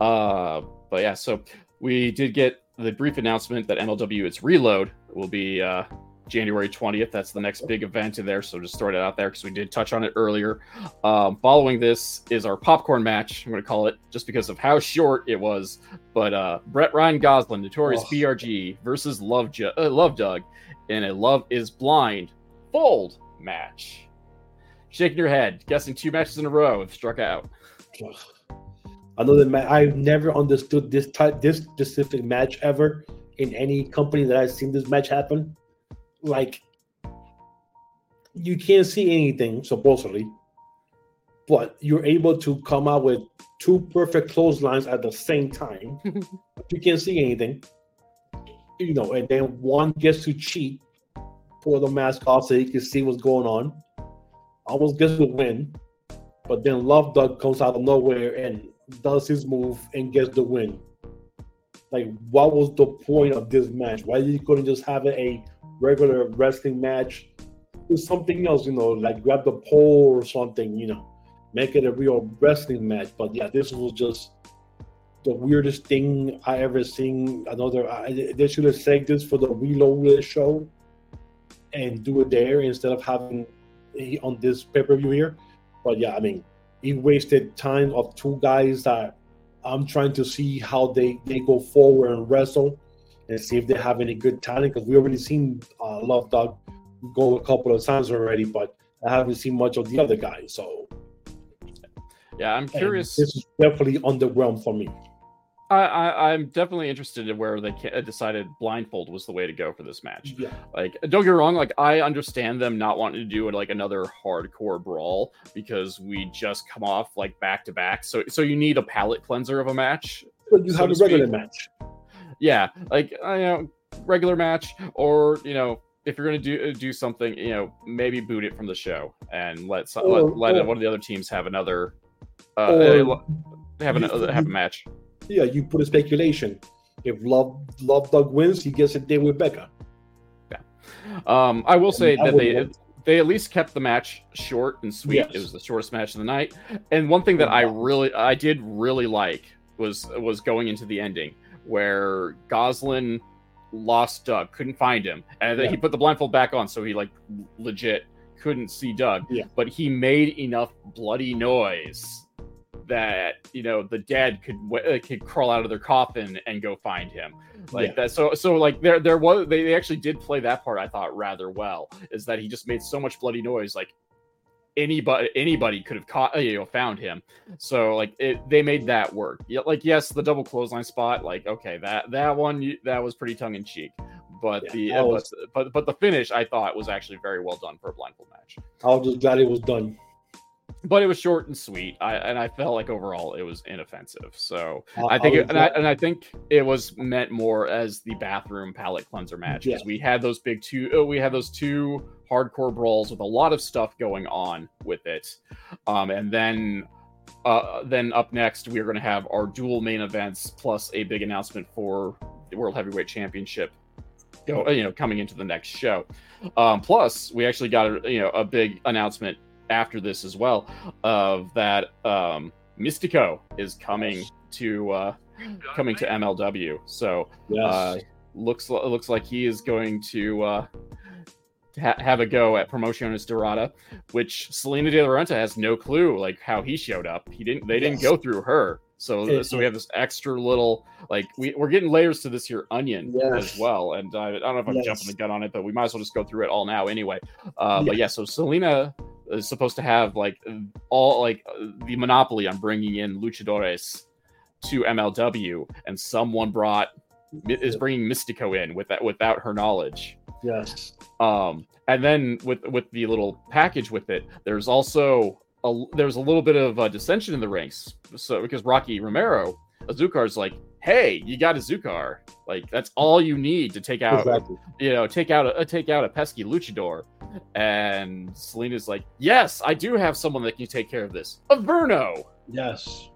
Uh, but yeah, so we did get the brief announcement that MLW its Reload will be uh, January 20th. That's the next big event in there. So just throw it out there because we did touch on it earlier. Um, following this is our popcorn match. I'm going to call it just because of how short it was. But uh, Brett Ryan Gosselin, Notorious oh. BRG versus Love, Ju- uh, Love Doug in a Love is Blind fold match. Shaking your head, guessing two matches in a row have struck out. Another match. I've never understood this type, this specific match ever in any company that I've seen this match happen like you can't see anything supposedly, but you're able to come out with two perfect clotheslines at the same time. you can't see anything, you know, and then one gets to cheat, pull the mask off so he can see what's going on. Almost gets the win, but then Love Doug comes out of nowhere and does his move and gets the win. Like, what was the point of this match? Why you couldn't just have a regular wrestling match do something else, you know, like grab the pole or something, you know, make it a real wrestling match. But yeah, this was just the weirdest thing I ever seen. Another, I, they should have saved this for the Reloaded show and do it there instead of having on this pay per view here. But yeah, I mean, he wasted time of two guys that I'm trying to see how they they go forward and wrestle and see if they have any good talent because we already seen uh, Love Doug go a couple of times already, but I haven't seen much of the other guys. So yeah, I'm curious. And this is definitely underwhelmed for me. I, am definitely interested in where they decided blindfold was the way to go for this match. Yeah. Like, don't get me wrong. Like, I understand them not wanting to do like another hardcore brawl because we just come off like back to back. So, so you need a palate cleanser of a match. But you so have a regular match yeah, like uh, you know, regular match, or you know, if you're gonna do uh, do something, you know, maybe boot it from the show and let some, or, let, let or, one of the other teams have another uh, have an, have a match. Yeah, you put a speculation. If Love Love Doug wins, he gets a day with Becca. Yeah. Um, I will say that they they at least kept the match short and sweet. Yes. It was the shortest match of the night. And one thing that I really I did really like was was going into the ending where Gosselin lost Doug, couldn't find him. And then Yeah. he put the blindfold back on so he like legit couldn't see Doug. Yeah. But he made enough bloody noise that you know the dead could uh, could crawl out of their coffin and go find him like Yeah. that so so like there there was they, they actually did play that part i thought rather well is that he just made so much bloody noise like anybody anybody could have caught you know found him so like it they made that work yeah like yes the double clothesline spot like okay that that one that was pretty tongue-in-cheek but Yeah, the was- but, but but the finish i thought was actually very well done for a blindfold match I was just glad it was done. But it was short and sweet I, and i felt like overall it was inoffensive so I, I think, it, and, I, and I think it was meant more as the bathroom palate cleanser match because Yeah. we had those big two, uh, we had those two hardcore brawls with a lot of stuff going on with it, um, and then, uh, then up next we are going to have our dual main events plus a big announcement for the World Heavyweight Championship, go, uh, you know, coming into the next show. Um, plus, we actually got a you know a big announcement after this as well of that um, Mystico is coming to uh, coming to MLW. So yes. uh, looks looks like he is going to uh, ha- have a go at Promociones Dorado, which Salina De La Renta has no clue like how he showed up. He didn't. They didn't go through her. So It- so we have this extra little like we we're getting layers to this here onion Yes. as well. And uh, I don't know if I'm Yes. jumping the gun on it, but we might as well just go through it all now anyway. Uh, But yeah, so Salina is supposed to have like all like the monopoly on bringing in luchadores to MLW, and someone brought is bringing Mystico in with that without her knowledge. yes. Um, and then with with the little package with it, there's also a there's a little bit of uh, dissension in the ranks. So because Rocky Romero, Azucar's like, hey, you got Azucar, like that's all you need to take out Exactly. you know, take out a take out a pesky luchador. And Salina's like, yes, I do have someone that can take care of this. Averno. Yes.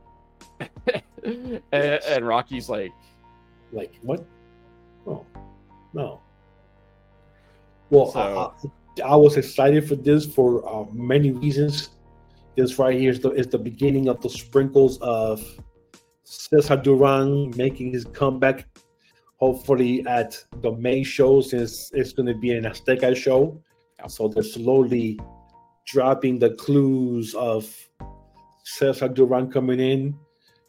and, and Rocky's like, Like what? Oh, no. Well, So- I, I, I was excited for this for uh, many reasons. This right here is the is the beginning of the sprinkles of Cesar Duran making his comeback. Hopefully at the May show, since it's going to be an Azteca show. So they're slowly dropping the clues of Cesar Duran coming in.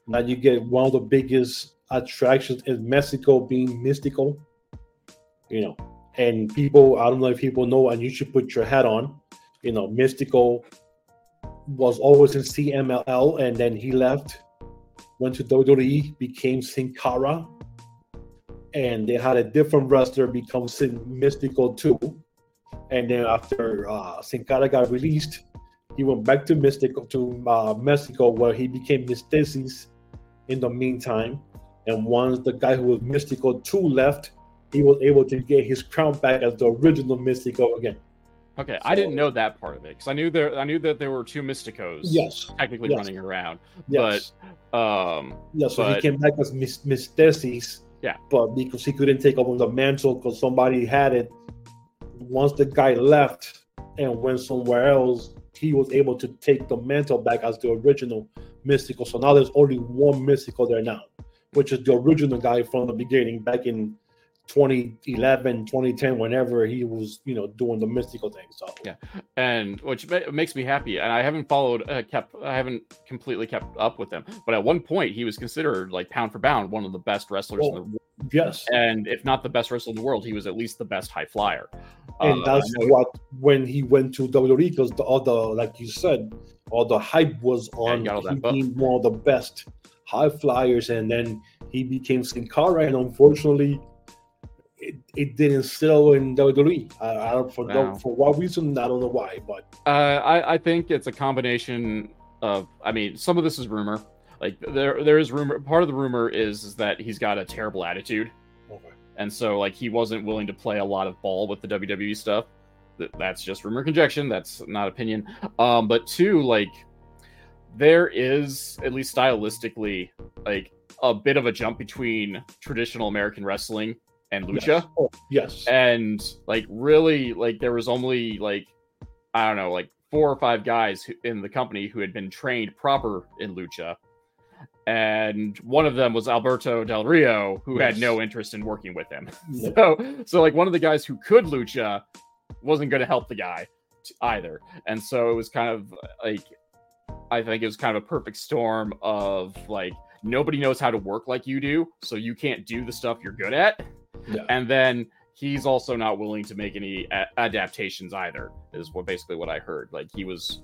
Now you get one of the biggest attractions in Mexico being Mystico. You know, and people, I don't know if people know, and you should put your hat on. You know, Mystico was always in CMLL, and then he left, went to WWE, became Sin Cara, and they had a different wrestler become Sin Mystico too. And then after uh, Sin Cara got released, he went back to Mystical to uh, Mexico, where he became Myzteziz in the meantime. And once the guy who was Mystico 2 left, he was able to get his crown back as the original Mystico again. Okay, I didn't know that part of it because I knew there I knew that there were two Mysticos Yes. technically Yes. running around. Yes. Um, yeah, so but- he came back as Myzteziz. Yeah. But because he couldn't take over the mantle because somebody had it, once the guy left and went somewhere else, he was able to take the mantle back as the original Mystico. So now there's only one Mystico there now, which is the original guy from the beginning back in 2011, 2010, whenever he was, you know, doing the mystical thing. So Yeah. and which makes me happy. And I haven't followed, uh, kept, I haven't completely kept up with him. But at one point, he was considered like pound for pound one of the best wrestlers in the world. yes, And if not the best wrestler in the world, he was at least the best high flyer. and Uh, that's what when he went to WWE because the other, like you said, all the hype was on got all that him being one of the best high flyers, and then he became Sin Cara, and unfortunately. It, it didn't sell in WWE. I, I don't for, Wow. for what reason I don't know why, but Uh, I, I think it's a combination of. I mean, some of this is rumor. Like there, there is rumor. Part of the rumor is, is that he's got a terrible attitude, okay. and so like he wasn't willing to play a lot of ball with the WWE stuff. That's just rumor conjecture. That's not opinion. Um, but two, like there is at least stylistically like a bit of a jump between traditional American wrestling and lucha Yes. Oh, yes. and like really like there was only like I don't know, like four or five guys who, in the company who had been trained proper in lucha, and one of them was Alberto Del Rio, who had no interest in working with him. So, so like one of the guys who could lucha wasn't going to help the guy either, and so it was kind of like I think it was kind of a perfect storm of like nobody knows how to work like you do, so you can't do the stuff you're good at, Yeah. and then he's also not willing to make any a- adaptations either. Is what basically what I heard. Like he was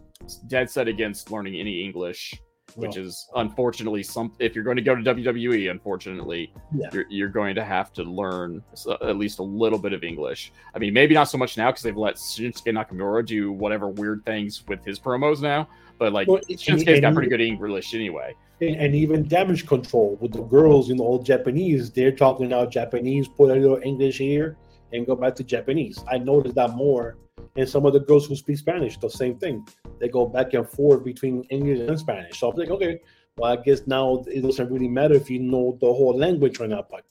dead set against learning any English which No. is unfortunately some. If you're going to go to WWE, unfortunately, Yeah. you're, you're going to have to learn at least a little bit of English. I mean, maybe not so much now because they've let Shinsuke Nakamura do whatever weird things with his promos now. But like well, Shinsuke's got pretty good English anyway. And, even Damage CTRL with the girls in the old Japanese, they're talking now Japanese, put a little English here and go back to Japanese. I noticed that more. And some of the girls who speak Spanish, the same thing. They go back and forth between English and Spanish. So I'm like, okay, well, I guess now it doesn't really matter if you know the whole language or not. But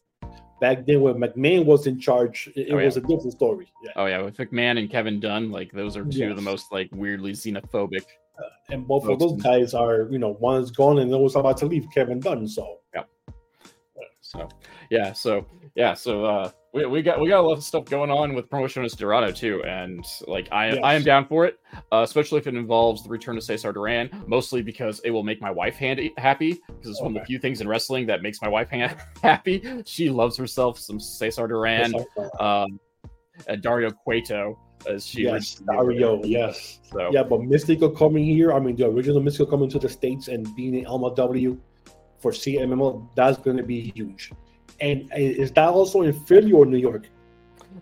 back then, when McMahon was in charge, it, Oh, yeah. was a different story. Yeah. Oh yeah, with McMahon and Kevin Dunn, like those are two of the most like weirdly xenophobic. And both of those guys are, you know, one's gone and the other's about to leave, Kevin Dunn. So yeah. So yeah, so yeah, so uh we, we got we got a lot of stuff going on with Promociones Dorado too, and like I I am down for it, uh, especially if it involves the return of Cesar Duran, mostly because it will make my wife handy, happy because it's one of the few things in wrestling that makes my wife ha- happy. She loves herself some Cesar Duran, um, and Dario Cueto as she yes, originally Dario, yes. So Yeah, but Mystico coming here, I mean, the original Mystico coming to the States and being in MLW for CMLL, that's going to be huge. And is that also in Philly or New York?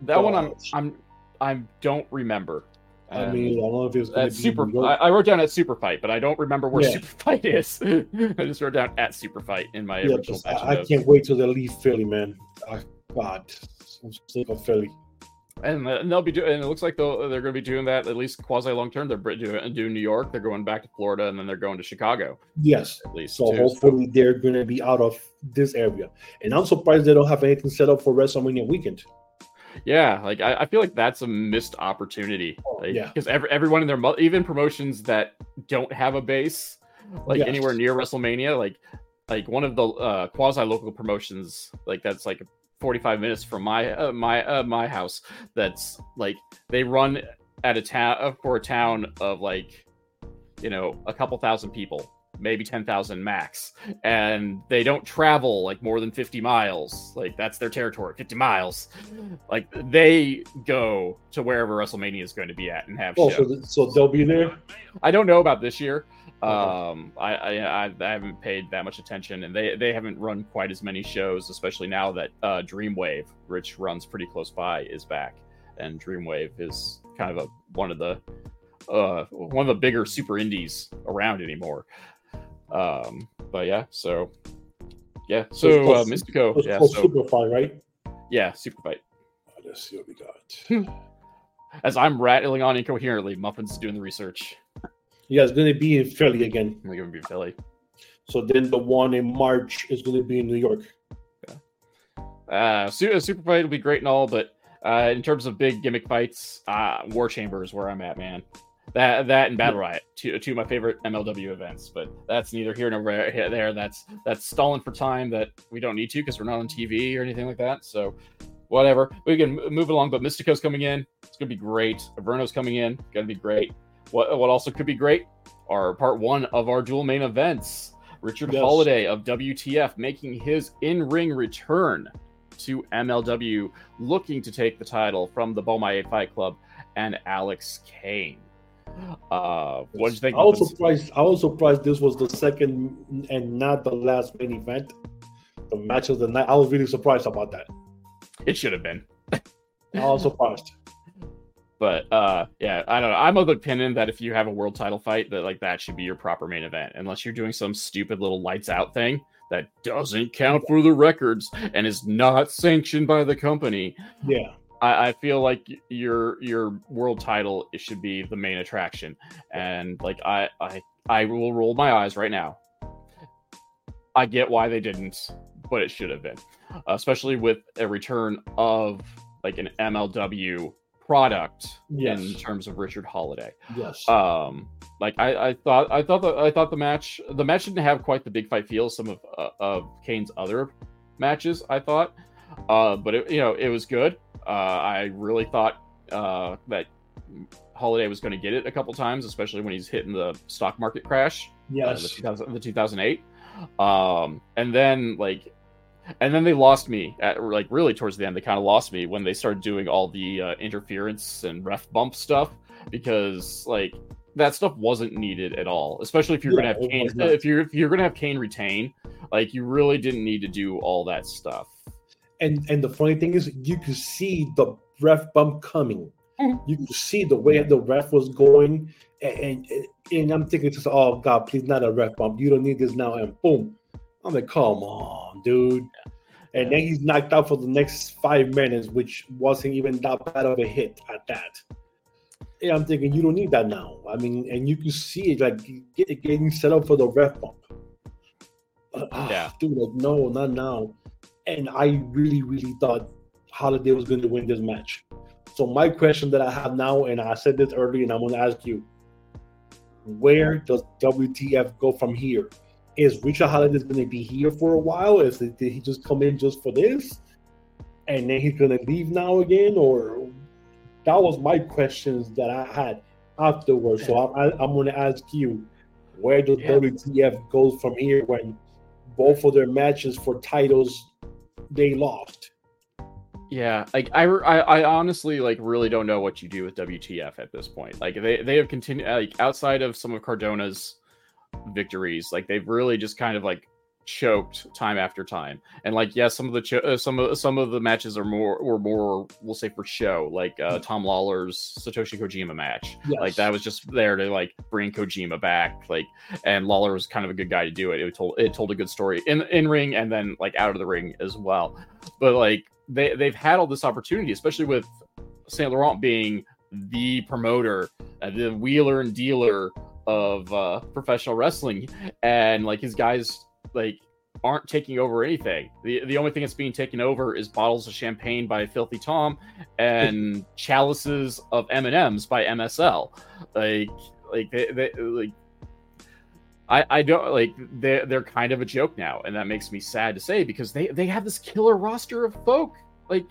that one I'm I'm I don't remember. I Um, mean, I don't know if it's going At to be super, New I, York. I wrote down at super fight, but I don't remember where Yeah. super fight is. I just wrote down at super fight in my Yeah, original 'cause batch of I, I can't wait till they leave Philly, man. I, God, I'm sick of Philly. And, uh, they'll be doing. And it looks like they'll, they're going to be doing that at least quasi long term. They're doing, doing New York. They're going back to Florida, and then they're going to Chicago Yes. at least. So too. hopefully they're going to be out of this area. And I'm surprised they don't have anything set up for WrestleMania weekend. Yeah, like I, I feel like that's a missed opportunity. Like, yeah. because every, everyone in their mo- even promotions that don't have a base, like Yes. anywhere near WrestleMania, like like one of the uh, quasi local promotions, like that's like 45 minutes from my uh, my uh, my house. That's like they run at a town uh, for a town of like you know a couple thousand people maybe 10,000 max and they don't travel like more than 50 miles like that's their territory 50 miles like they go to wherever WrestleMania is going to be at and have Oh, so, th- so they'll be there? I don't know about this year. Okay. Um, I, I I haven't paid that much attention, and they they haven't run quite as many shows, especially now that uh, Dreamwave, which runs pretty close by, is back, and Dreamwave is kind of a one of the uh one of the bigger super indies around anymore. Um, but yeah, so yeah, So so uh, Mystico, yeah, so Superfly, right? yeah, super fight. Let's see what we got. As I'm rattling on incoherently, Muffin's doing the research. Yeah, it's going to be in Philly again. I'm gonna be Philly. So then the one in March is going to be in New York. Uh, Su- Super Fight will be great and all, but uh, in terms of big gimmick fights, uh, War Chamber is where I'm at, man. That that and Battle Riot, two, two of my favorite MLW events, but that's neither here nor there. there. That's that's stalling for time that we don't need to because we're not on TV or anything like that. So whatever, we can move along. But Mystico's coming in, it's gonna be great. Averno's coming in, gonna be great. What what also could be great are part one of our dual main events. Richard Yes. Holliday of WTF making his in-ring return to MLW, looking to take the title from the Bomaye Fight Club and Alex Kane. Uh, what did you think? I was surprised. I was surprised this was the second and not the last main event. The match of the night. I was really surprised about that. It should have been, I was surprised. But uh, yeah, I don't know. I'm of the opinion that if you have a world title fight, that like that should be your proper main event, unless you're doing some stupid little lights out thing that doesn't count for the records and is not sanctioned by the company. Yeah. I, I feel like your your world title it should be the main attraction, and like I I I will roll my eyes right now. I get why they didn't, but it should have been, especially with a return of like an MLW product Yes. in terms of Richard Holliday. Yes. Um, like I, I thought, I thought that I thought the match, the match didn't have quite the big fight feel some of uh, of Kane's other matches. I thought, uh, but it, you know, it was good. Uh, I really thought uh, that Holliday was going to get it a couple times, especially when he's hitting the stock market crash, uh, the, yes. 2000, the 2008. Um, and then like, and then they lost me at like really towards the end. They kind of lost me when they started doing all the uh, interference and ref bump stuff because like that stuff wasn't needed at all. Especially if you're Yeah, gonna have it Kane, was if you're if you're gonna have Kane retain, like you really didn't need to do all that stuff. and and the funny thing is you could see the ref bump coming Mhm. you could see the way the ref was going and, and and i'm thinking just oh god please not a ref bump you don't need this now and boom i'm like come on dude. And then he's knocked out for the next five minutes which wasn't even that bad of a hit at that. And i'm thinking you don't need that now. I mean and you can see it like getting set up for the ref bump ah, Yeah. dude like no not now. And I really, really thought Holliday was going to win this match. So my question that I have now, and I said this earlier, and I'm going to ask you, where does WTF go from here? Is Richard Holliday going to be here for a while? Is it, did he just come in just for this, and then he's going to leave now again, or that was my questions that I had afterwards. So I, I, I'm going to ask you, where does Yeah. WTF go from here when both of their matches for titles they lost? Yeah, like I, I, I honestly like really don't know what you do with WTF at this point. Like they, they have continued like outside of some of Cardona's victories, like they've really just kind of like choked time after time. And like yes, some of the cho- uh, some of some of the matches are more were more we'll say for show, like uh, Tom Lawlor's Satoshi Kojima match. Yes. Like that was just there to like bring Kojima back. Like and Lawler was kind of a good guy to do it. It told it told a good story in in ring and then like out of the ring as well. But like they they've had all this opportunity, especially with Saint Laurent being the promoter, uh, the wheeler and dealer of uh, professional wrestling, and like his guys like aren't taking over anything. The the only thing that's being taken over is bottles of champagne by Filthy Tom and chalices of M and M's by MSL. Like like they, they like. I, I don't like they're they're kind of a joke now, and that makes me sad to say because they they have this killer roster of folk like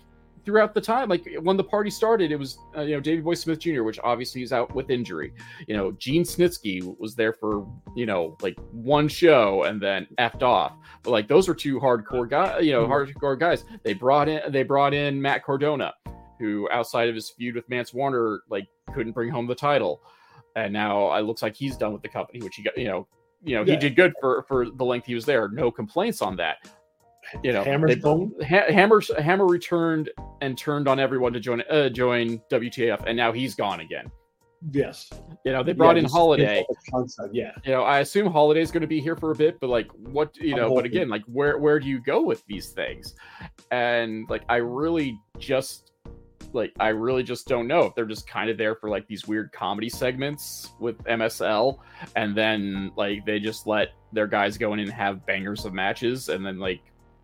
throughout the time. Like when the party started, it was uh, you know Davey Boy Smith Jr., which obviously is out with injury. You know Gene Snitsky was there for you know like one show and then effed off. But like those are two hardcore guys, you know hardcore guys. They brought in they brought in Matt Cardona, who outside of his feud with Mance Warner like couldn't bring home the title, and now it looks like he's done with the company, which he got you know. You know, Yeah. he did good for for the length he was there. No complaints on that. You know, Hammer's they-? Ha- Hammer Hammer returned and turned on everyone to join uh, join WTF, and now he's gone again. Yes. You know, they brought Yeah, in Holliday. Concept, yeah. You know, I assume Holliday's going to be here for a bit, but like, what you know? But again, like, where where do you go with these things? And like, I really just like I really just don't know if they're just kind of there for like these weird comedy segments with MSL, and then like they just let their guys go in and have bangers of matches, and then like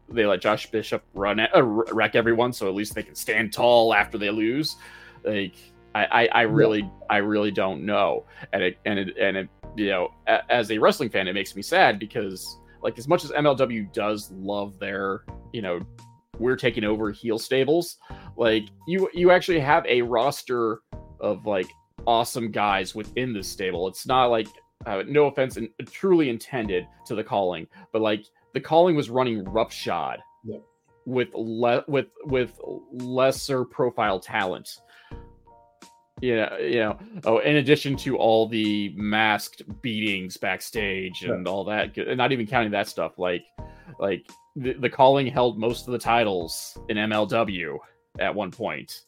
they let Josh Bishop run uh, wreck everyone, so at least they can stand tall after they lose. Like I, I, I really, I really don't know, and it, and it, and it, you know, a, as a wrestling fan, it makes me sad because like as much as MLW does love their, you know, we're taking over heel stables, like you, you actually have a roster of like awesome guys within this stable. It's not like uh, no offense and truly intended to the calling, but like the calling was running roughshod Yeah. with le- with with lesser profile talent. Yeah, you know. Oh, in addition to all the masked beatings backstage and all that, and not even counting that stuff, like like the, the calling held most of the titles in MLW at one point,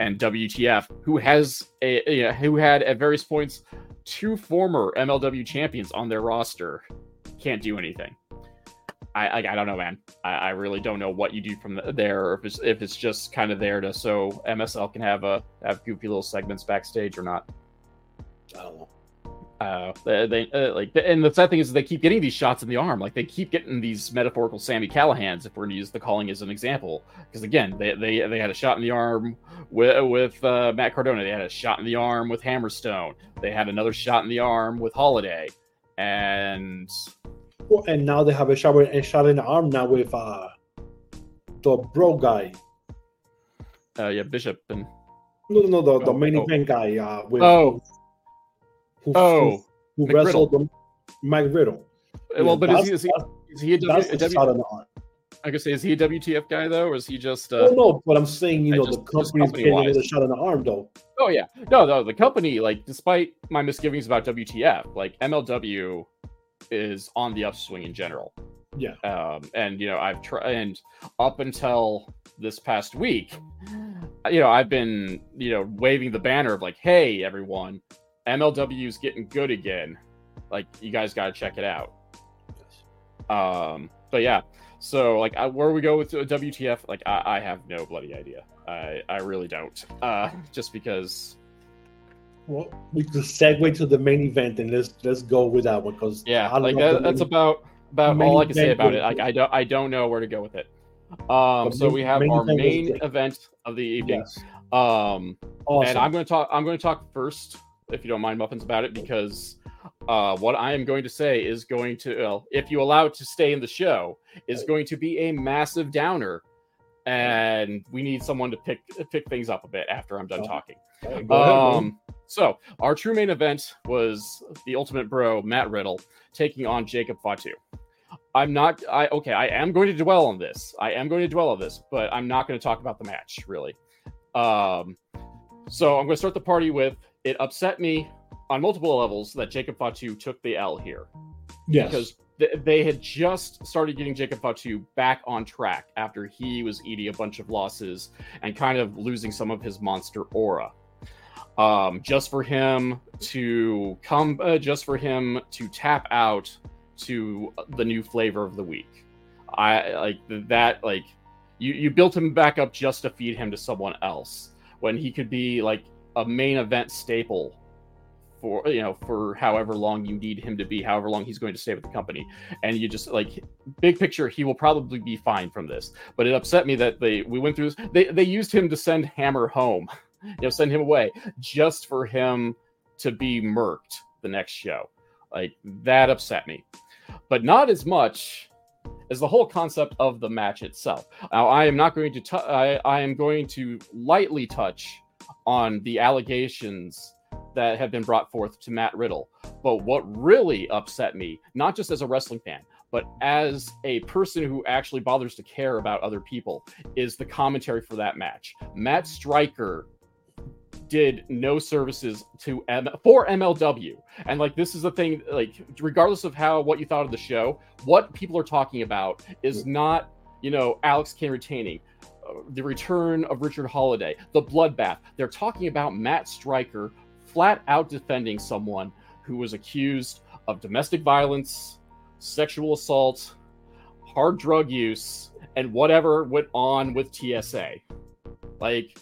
and WTF, who has a you know, who had at various points two former MLW champions on their roster, can't do anything. I I, I don't know, man. I, I really don't know what you do from the, there, or if it's if it's just kind of there to so MSL can have a have goofy little segments backstage or not. I don't know. Uh, they, they uh, like, and the sad thing is they keep getting these shots in the arm. Like they keep getting these metaphorical Sammy Callihan's, if we're going to use the calling as an example. Because again, they, they they had a shot in the arm with with uh, Matt Cardona. They had a shot in the arm with Hammerstone. They had another shot in the arm with Holliday, and Well, and now they have a shot a shot in the arm now with uh the bro guy. uh, yeah, Bishop and No, no, no, the, the Oh, main oh. event guy. Uh, with, Oh. who, oh, who, who McRiddle. wrestled them, Mike Riddle. well, but is he, is he is he a, w, That's a shot in the arm. I guess is he a WTF guy though, or is he just? Oh Uh, no, but I'm saying you I know just- the just company's company-wise. getting a shot in the arm though. Oh yeah, no, no. The company, like, despite my misgivings about WTF, like MLW is on the upswing in general. Yeah. Um, and you know, I've tried, and up until this past week, you know, I've been, you know, waving the banner of like, hey, everyone, MLW's getting good again. Like, you guys got to check it out. Um, but yeah, so like, I, where we go with WTF, like, I, I have no bloody idea. I, I really don't. Uh, just because, Well, we could segue to the main event and let's let's go with that one because yeah, like that, that's about about all I can say about it. Like, I don't, I don't know where to go with it. Um, so main- we have main our main event of the evening. yes, Um, awesome. and I'm going to talk. I'm going to talk first, if you don't mind, muffins, about it because uh, what I am going to say is going to, well, if you allow it to stay in the show, is going to be a massive downer, and we need someone to pick pick things up a bit after I'm done Oh, talking. Go ahead. Um, so our true main event was the Ultimate Bro Matt Riddle taking on Jacob Fatu. I'm not. I okay. I am going to dwell on this. I am going to dwell on this, but I'm not going to talk about the match really. Um, so I'm going to start the party with it upset me on multiple levels that Jacob Fatu took the L here yes, because th- they had just started getting Jacob Fatu back on track after he was eating a bunch of losses and kind of losing some of his monster aura. Um, just for him to come, uh, just for him to tap out to the new flavor of the week. I like that. Like you, you built him back up just to feed him to someone else when he could be like a main event staple for you know for however long you need him to be however long he's going to stay with the company and you just like big picture he will probably be fine from this but it upset me that they we went through this they they used him to send hammer home you know send him away just for him to be murked the next show like that upset me but not as much as the whole concept of the match itself now i am not going to tou- I, I am going to lightly touch on the allegations that have been brought forth to Matt Riddle. But what really upset me, not just as a wrestling fan, but as a person who actually bothers to care about other people, is the commentary for that match. Matt Striker did no services to M- for MLW. And like this is the thing like regardless of how what you thought of the show, what people are talking about is not, you know, Alex Kane retaining uh, the return of Richard Holiday, the bloodbath. They're talking about Matt Striker flat out defending someone who was accused of domestic violence, sexual assault, hard drug use, and whatever went on with TSA. Like,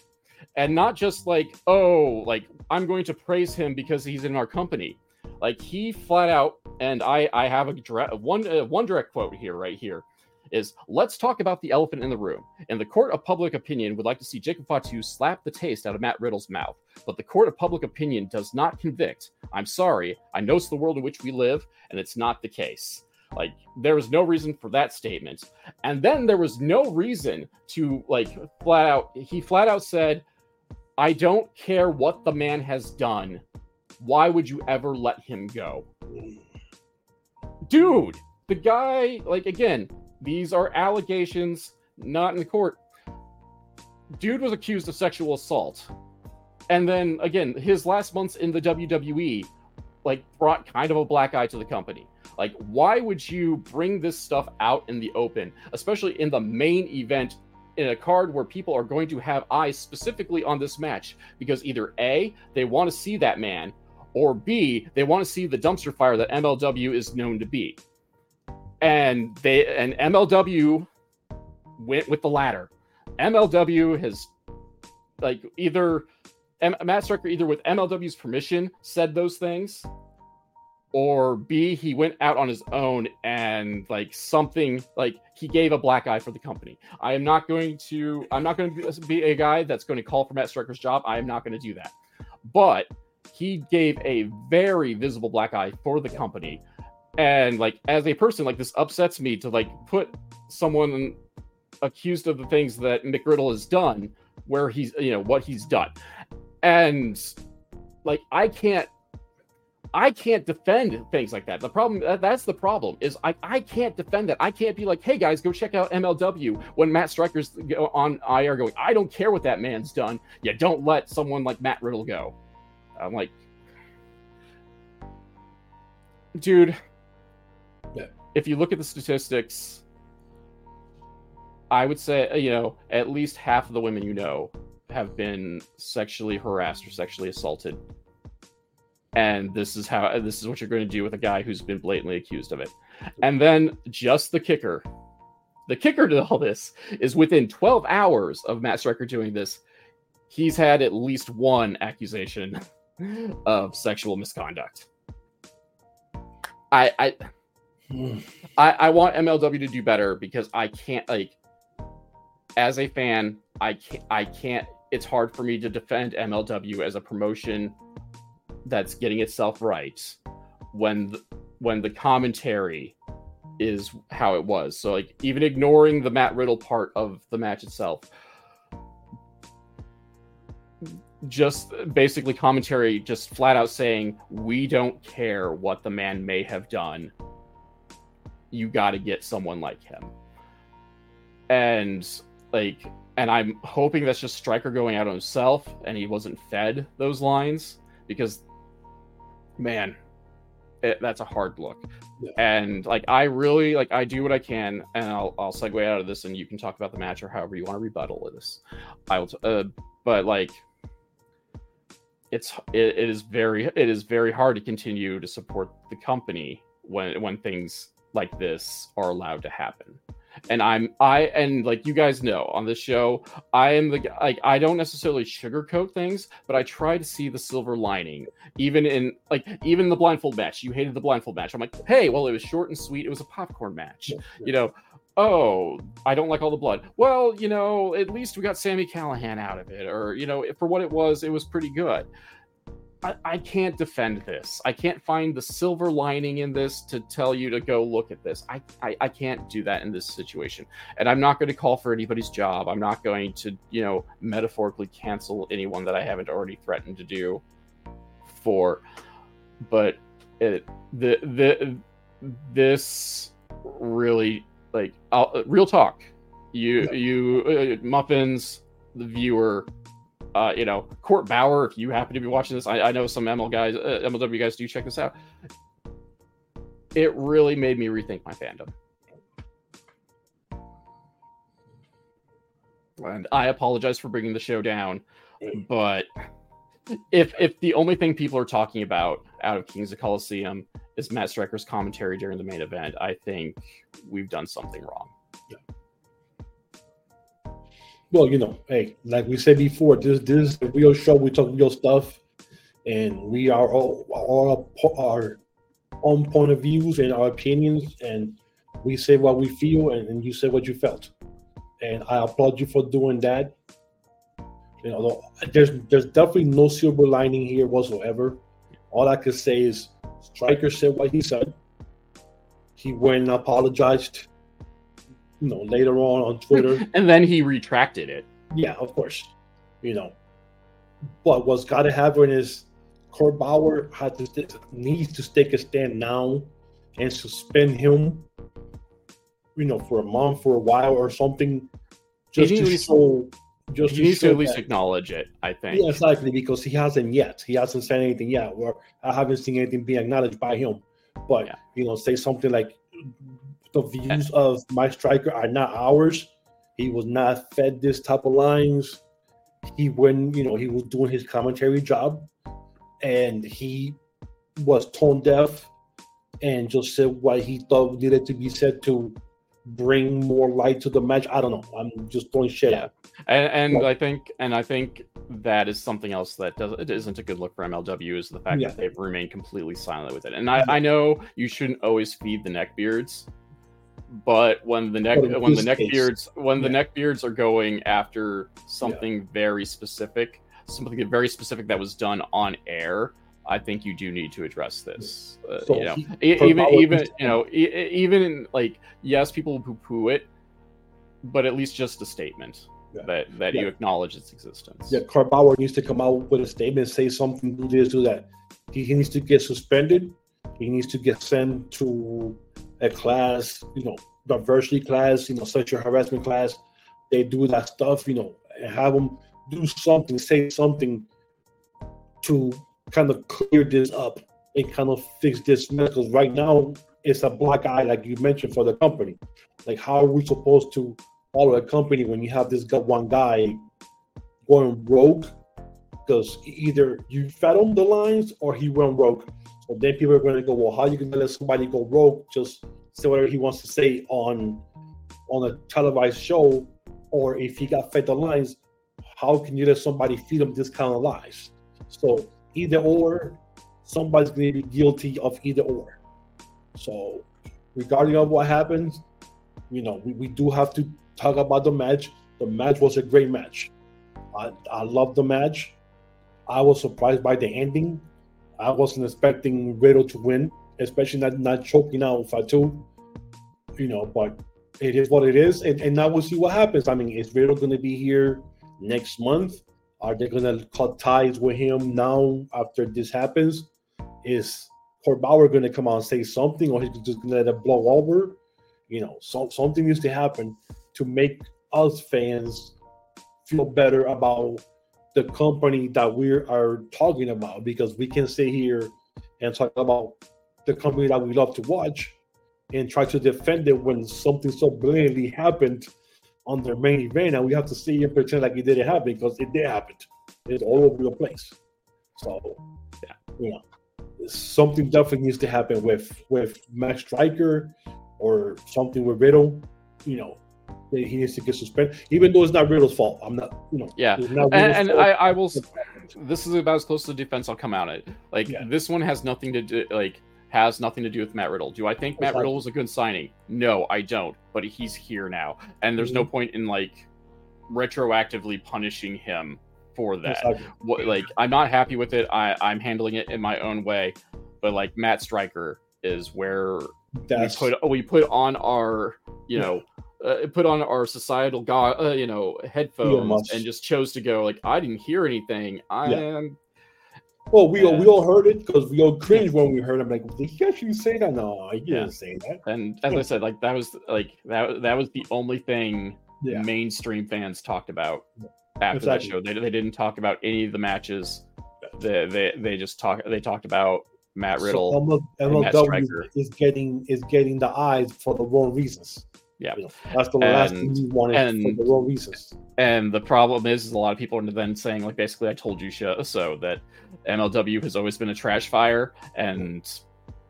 and not just like, oh, like I'm going to praise him because he's in our company. Like he flat out, and I I have a direct, one uh, one direct quote here right here is let's talk about the elephant in the room. And the court of public opinion would like to see Jacob Fatu slap the taste out of Matt Riddle's mouth. But the court of public opinion does not convict. I'm sorry. I know it's the world in which we live, and it's not the case. Like, there was no reason for that statement. And then there was no reason to, like, flat out, he flat out said, I don't care what the man has done. Why would you ever let him go? Dude, the guy, like, again, these are allegations, not in the court. Dude was accused of sexual assault. And then again, his last months in the WWE like brought kind of a black eye to the company. Like, why would you bring this stuff out in the open, especially in the main event in a card where people are going to have eyes specifically on this match? Because either A, they want to see that man, or B, they want to see the dumpster fire that MLW is known to be. And they and MLW went with the latter. MLW has like either M- Matt Striker either with MLW's permission said those things, or B, he went out on his own and like something like he gave a black eye for the company. I am not going to, I'm not going to uh, be a guy that's going to call for Matt Striker's job. I am not going to do that. But he gave a very visible black eye for the company. And like as a person, like this upsets me to like put someone accused of the things that Mick Riddle has done, where he's, you know, what he's done. And like I can't I can't defend things like that. The problem that's the problem is I, I can't defend that. I can't be like, hey guys, go check out MLW when Matt Striker's on IR going, I don't care what that man's done. Yeah, don't let someone like Matt Riddle go. I'm like, dude, yeah. if you look at the statistics, I would say, uh, you know, at least half of the women you know have been sexually harassed or sexually assaulted and this is how this is what you're going to do with a guy who's been blatantly accused of it. And then just the kicker. The kicker to all this is within 12 hours of matt striker doing this he's had at least one accusation of sexual misconduct. I i I, I want MLW to do better because I can't like as a fan, I can't I can't it's hard for me to defend MLW as a promotion that's getting itself right when the, when the commentary is how it was. So like even ignoring the Matt Riddle part of the match itself, just basically commentary just flat out saying we don't care what the man may have done. You got to get someone like him. And like and I'm hoping that's just Striker going out on himself and he wasn't fed those lines because man, it, that's a hard look. Yeah. And like I really like I do what I can, and I'll I'll segue out of this, and you can talk about the match or however you want to rebuttal this. I will, t- uh, but like it's it, it is very it is very hard to continue to support the company when when things like this are allowed to happen and I'm I and like you guys know on this show, I am the like I don't necessarily sugarcoat things, but I try to see the silver lining. Even in like even the blindfold match, you hated the blindfold match. I'm like, hey, well, it was short and sweet. It was a popcorn match, you know. Oh, I don't like all the blood. Well, you know, at least we got Sammy Callihan out of it, or you know, for what it was, it was pretty good. I, I can't defend this. I can't find the silver lining in this to tell you to go look at this. I, I, I can't do that in this situation. And I'm not going to call for anybody's job. I'm not going to, you know, metaphorically cancel anyone that I haven't already threatened to do for. But it, the, the, this really, like, I'll, real talk. You, you, uh, muffins, the viewer uh, you know, Court Bauer, if you happen to be watching this, I, I know some ML guys, uh, MLW guys do check this out. It really made me rethink my fandom. And I apologize for bringing the show down, but if if the only thing people are talking about out of Kings of Colosseum is Matt Striker's commentary during the main event, I think we've done something wrong. Yeah well, you know, hey, like we said before, this this is a real show. We talk real stuff, and we are all all our own point of views and our opinions, and we say what we feel, and, and you say what you felt, and I applaud you for doing that. You know, there's there's definitely no silver lining here whatsoever. All I could say is Striker said what he said. He went and apologized you know later on on Twitter. and then he retracted it. Yeah, of course. You know, but what's got to happen is Court Bauer had to needs to take a stand now and suspend him. You know, for a month, for a while, or something, just to show. Just he needs to at least that, acknowledge it. I think. Yeah, exactly, because he hasn't yet. He hasn't said anything yet, or I haven't seen anything being acknowledged by him. But yeah. you know, say something like the views of my striker are not ours. He was not fed this type of lines. He when you know he was doing his commentary job, and he was tone deaf, and just said what he thought needed to be said to bring more light to the match. I don't know. I'm just throwing shit yeah. And, and I think, and I think that is something else that does it isn't a good look for MLW is the fact Yeah. that they've remained completely silent with it. And I, I know you shouldn't always feed the neckbeards, but when the neck when the neckbeards when the yeah. neckbeards are going after something very specific, something very specific that was done on air, I think you do need to address this. Uh, So you know, he- even even you know e- even in, like yes people poo poo it but at least just a statement Yeah. that that Yeah. you acknowledge its existence Yeah, Court Bauer needs to come out with a statement, say something, do this, do that. He, he needs to get suspended. He needs to get sent to a class, you know, diversity class, you know, sexual harassment class. They do that stuff, you know, and have them do something, say something to kind of clear this up and kind of fix this mess. Because right now it's a black eye, like you mentioned, for the company. Like, how are we supposed to follow a company when you have this one guy going rogue? Because either you fed him the lines or he went rogue. Then people are going to go, well, how are you going to let somebody go rogue? Just say whatever he wants to say on on a televised show, or if he got fed the lines, how can you let somebody feed him this kind of lies? So either or, somebody's going to be guilty of either or. So regarding of what happens, you know, we, we do have to talk about the match. The match was a great match. I, I love the match. I was surprised by the ending. I wasn't expecting Riddle to win, especially not, not choking out Fatu. You know, but it is what it is. And, and now we'll see what happens. I mean, is Riddle going to be here next month? Are they going to cut ties with him now after this happens? Is Court Bauer going to come out and say something, or he's just going to let it blow over? You know, so, something needs to happen to make us fans feel better about the company that we are talking about because we can sit here and talk about the company that we love to watch and try to defend it when something so blatantly happened on their main event and we have to sit here and pretend like it didn't happen because it did happen. It's all over the place. So Yeah. you know, something definitely needs to happen with with Matt Striker or something with Riddle. You know, that he needs to get suspended, even though it's not Riddle's fault. I'm not, you know, Yeah. and, and. I, I will this is about as close to the defense i'll come out at like Yeah. this one has nothing to do like has nothing to do with matt riddle do i think matt riddle was a good signing no i don't but he's here now and there's no Mm-hmm. point in like retroactively punishing him for that what like i'm not happy with it i i'm handling it in my own way but like matt striker is where That's we put we put on our you know uh, put on our societal go- uh, you know headphones and just chose to go like I didn't hear anything. I Yeah. am well, we all, we all heard it because we all cringed when we heard him. Like, did he actually say that? No, he Yeah. didn't say that. and as I said like that was like that that was the only thing Yeah, mainstream fans talked about after Exactly. that show. They, they didn't talk about any of the matches. They they, they just talk they talked about Matt Riddle. So ML, and Matt MLW is getting is getting the eyes for the wrong reasons. Yeah. You that's the last thing And- we wanted and- for the wrong reasons. And the problem is, is a lot of people are then saying, like, basically, I told you so, so that MLW has always been a trash fire, and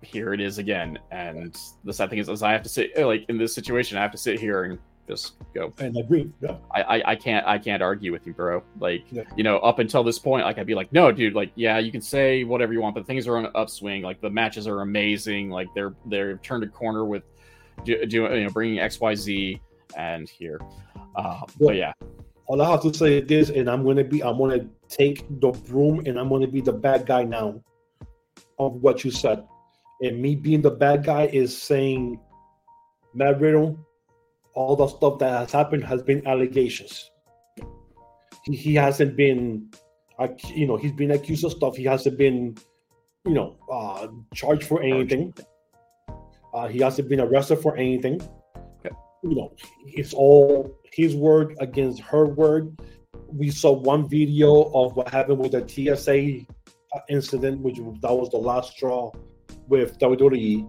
here it is again. And the sad thing is, is I have to sit, uh, like, in this situation, I have to sit here and just go. And agree. Yeah. I, I, I can't, I can't argue with you, bro. Like, Yeah. you know, up until this point, like, I'd be like, no, dude, like, yeah, you can say whatever you want, but things are on an upswing. Like, the matches are amazing. Like, they're they're turned a corner with, do, do you know, bringing X, Y, Z, and here. Uh, but yeah, All I have to say is this, and I'm gonna be I'm gonna take the broom and I'm gonna be the bad guy now of what you said. And me being the bad guy is saying Matt Riddle, all the stuff that has happened has been allegations. He, he hasn't been you know, he's been accused of stuff. He hasn't been, you know, uh charged for anything. Uh, he hasn't been arrested for anything. Okay. You know, it's all his word against her word. We saw one video of what happened with the TSA incident, which that was the last straw with WWE.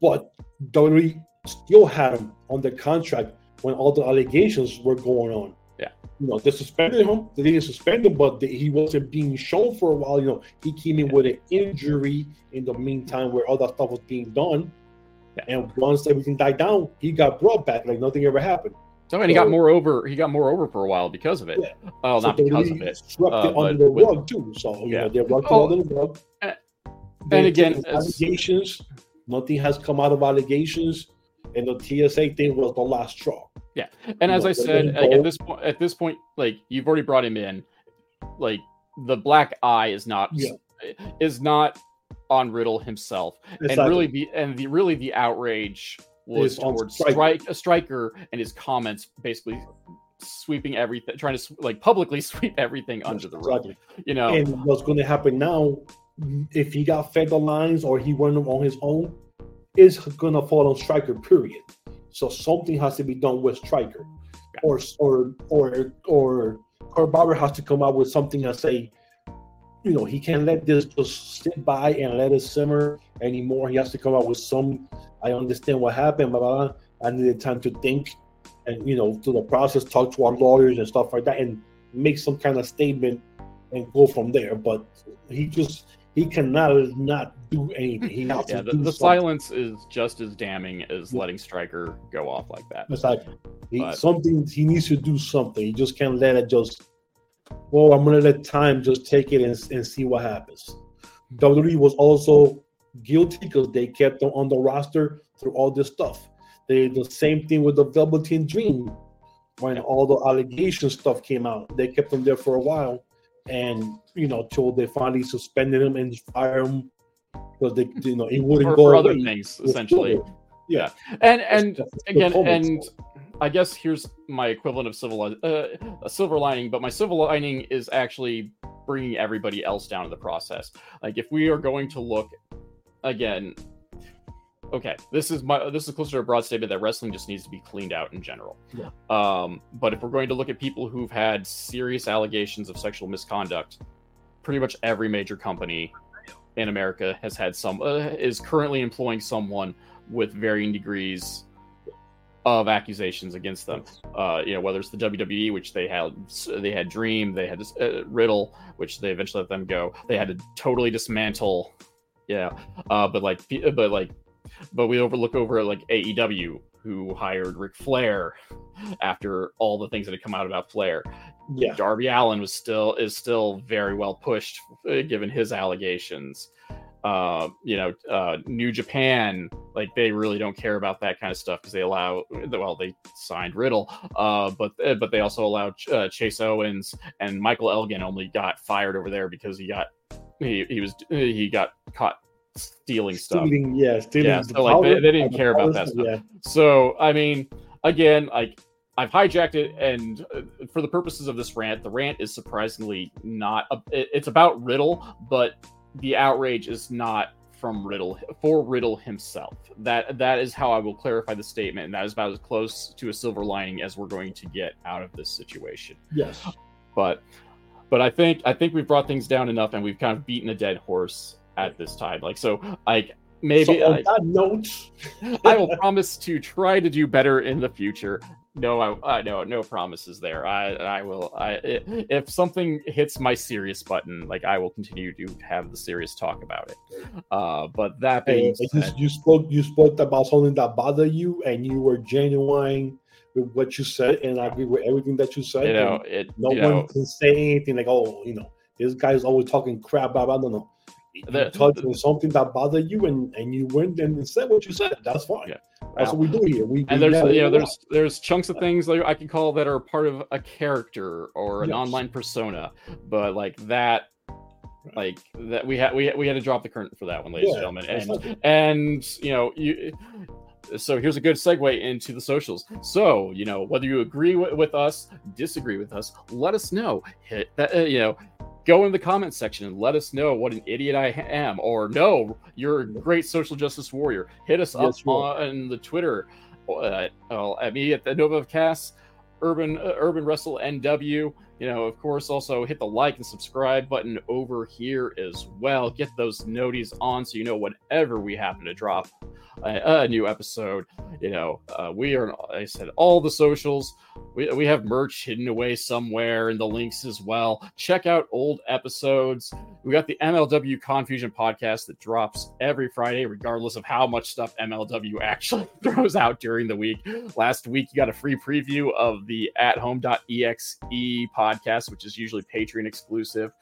But WWE still had him on the contract when all the allegations were going on. Yeah. You know, they suspended him. They didn't suspend him, but he wasn't being shown for a while. You know, he came in with an injury in the meantime where all that stuff was being done. Yeah. And once everything died down, he got brought back like nothing ever happened. So and he got more over. He got more over for a while because of it. Yeah. Oh, So not because of it. Swept uh, it under the with- rug too. So you Yeah. know they're rubbed Oh, under the rug. and- and again, allegations. Nothing has come out of allegations, and the TSA thing was the last straw. Yeah, and as know, I said, like, at this point, at this point, like you've already brought him in, like the black eye is not Yeah. is not on Riddle himself, and really the and the really the outrage was towards Striker. strike a striker and his comments basically sweeping everything, trying to like publicly sweep everything under the rug. Exactly. You know, And what's going to happen now, if he got fed the lines or he went on his own, is going to fall on Striker. Period. So something has to be done with Striker, Yeah. or or or or Court Bauer has to come out with something and say, you know, he can't let this just sit by and let it simmer anymore. He has to come out with some. I understand what happened, blah, blah, blah. I needed time to think, and you know, through the process, talk to our lawyers and stuff like that, and make some kind of statement and go from there. But he just he cannot not do anything. He has yeah, to the, the silence is just as damning as letting Striker go off like that. Like he, But- something he needs to do something. He just can't let it just. Well, I'm gonna let time just take it and, and see what happens. WWE was also guilty because they kept them on the roster through all this stuff. They did the same thing with the Velveteen Dream when all the allegation stuff came out. They kept them there for a while, and you know, till they finally suspended him and fired him because they, you know, it wouldn't For, go for other away. things, essentially. COVID. Yeah, And and again, and. I guess here's my equivalent of civil uh, a silver lining, but my silver lining is actually bringing everybody else down to the process. Like if we are going to look again, okay, this is my this is closer to a broad statement that wrestling just needs to be cleaned out in general. Yeah. Um, but if we're going to look at people who've had serious allegations of sexual misconduct, pretty much every major company in America has had some uh, is currently employing someone with varying degrees of accusations against them. Uh, you know, whether it's the WWE, which they had, they had Dream, they had this, uh, Riddle, which they eventually let them go. They had to totally dismantle. Yeah, uh, but like, but like, but we overlook over like AEW, who hired Ric Flair after all the things that had come out about Flair. yeah. Darby Allin was still is still very well pushed uh, given his allegations. Uh, you know, uh, New Japan, like they really don't care about that kind of stuff because they allow. Well, they signed Riddle, uh, but uh, but they also allowed uh, Chase Owens and Michael Elgin only got fired over there because he got he he was he got caught stealing stuff. Stealing, yeah, stealing. Yeah, so, like, they- they didn't care about that stuff. Yeah, So, I mean, again, like I've hijacked it, and uh, for the purposes of this rant, the rant is surprisingly not. A, it's about Riddle, but the outrage is not from Riddle for Riddle himself. That that is how I will clarify the statement, and that is about as close to a silver lining as we're going to get out of this situation. yes. But, but I think I think we've brought things down enough, and we've kind of beaten a dead horse at this time. Like so, like maybe so on I- that note, I will promise to try to do better in the future. No, I, I no, no promises there. I, I will. I, if something hits my serious button, like I will continue to have the serious talk about it. Uh, but that being and you, said, you spoke you spoke about something that bothered you, and you were genuine with what you said, and I agree with everything that you said. you know, it. no you one know, can say anything like, "Oh, you know, this guy's always talking crap." Blah blah. No, no. On something that bothered you, and and you went and said what you said. That's fine. Yeah. That's Well, what we do here. We and there's you know there's there's chunks of things like I can call that are part of a character or an Yes. online persona, but like that, like that we had we we had to drop the curtain for that one, ladies Yeah, and gentlemen, and and you know you so here's a good segue into the socials so you know whether you agree with, with us disagree with us let us know hit that uh, you know go in the comment section and let us know what an idiot i am or no you're a great social justice warrior. Hit us Yes, up you on the twitter uh, well, at me at the nova urban uh, urban wrestle nw you know of course also hit the like and subscribe button over here as well. Get those noties on so you know whenever we happen to drop a, a new episode. You know uh, we are i said all the socials. We, we have merch hidden away somewhere in the links as well. Check out old episodes. We got the MLW Confusion podcast that drops every Friday, regardless of how much stuff MLW actually throws out during the week. Last week, you got a free preview of the at home.exe podcast, which is usually Patreon exclusive.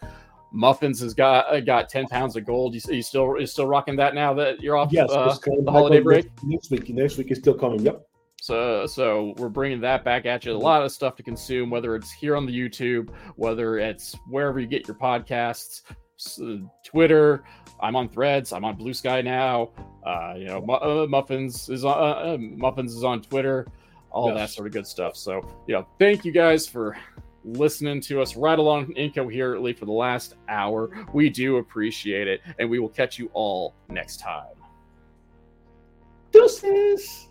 Muffins has got uh, got ten pounds of gold. You, you still is still rocking that now that you're off Yes, uh, the holiday break. Next week, next week is still coming. Yep. So so we're bringing that back at you. A lot of stuff to consume, whether it's here on the YouTube, whether it's wherever you get your podcasts, Twitter. I'm on Threads. I'm on Blue Sky now. Uh, you know, uh, Muffins is on uh, uh, Muffins is on Twitter. All that sort of good stuff. So you know, thank you guys for listening to us right along incoherently for the last hour. We do appreciate it, and we will catch you all next time. Deuces.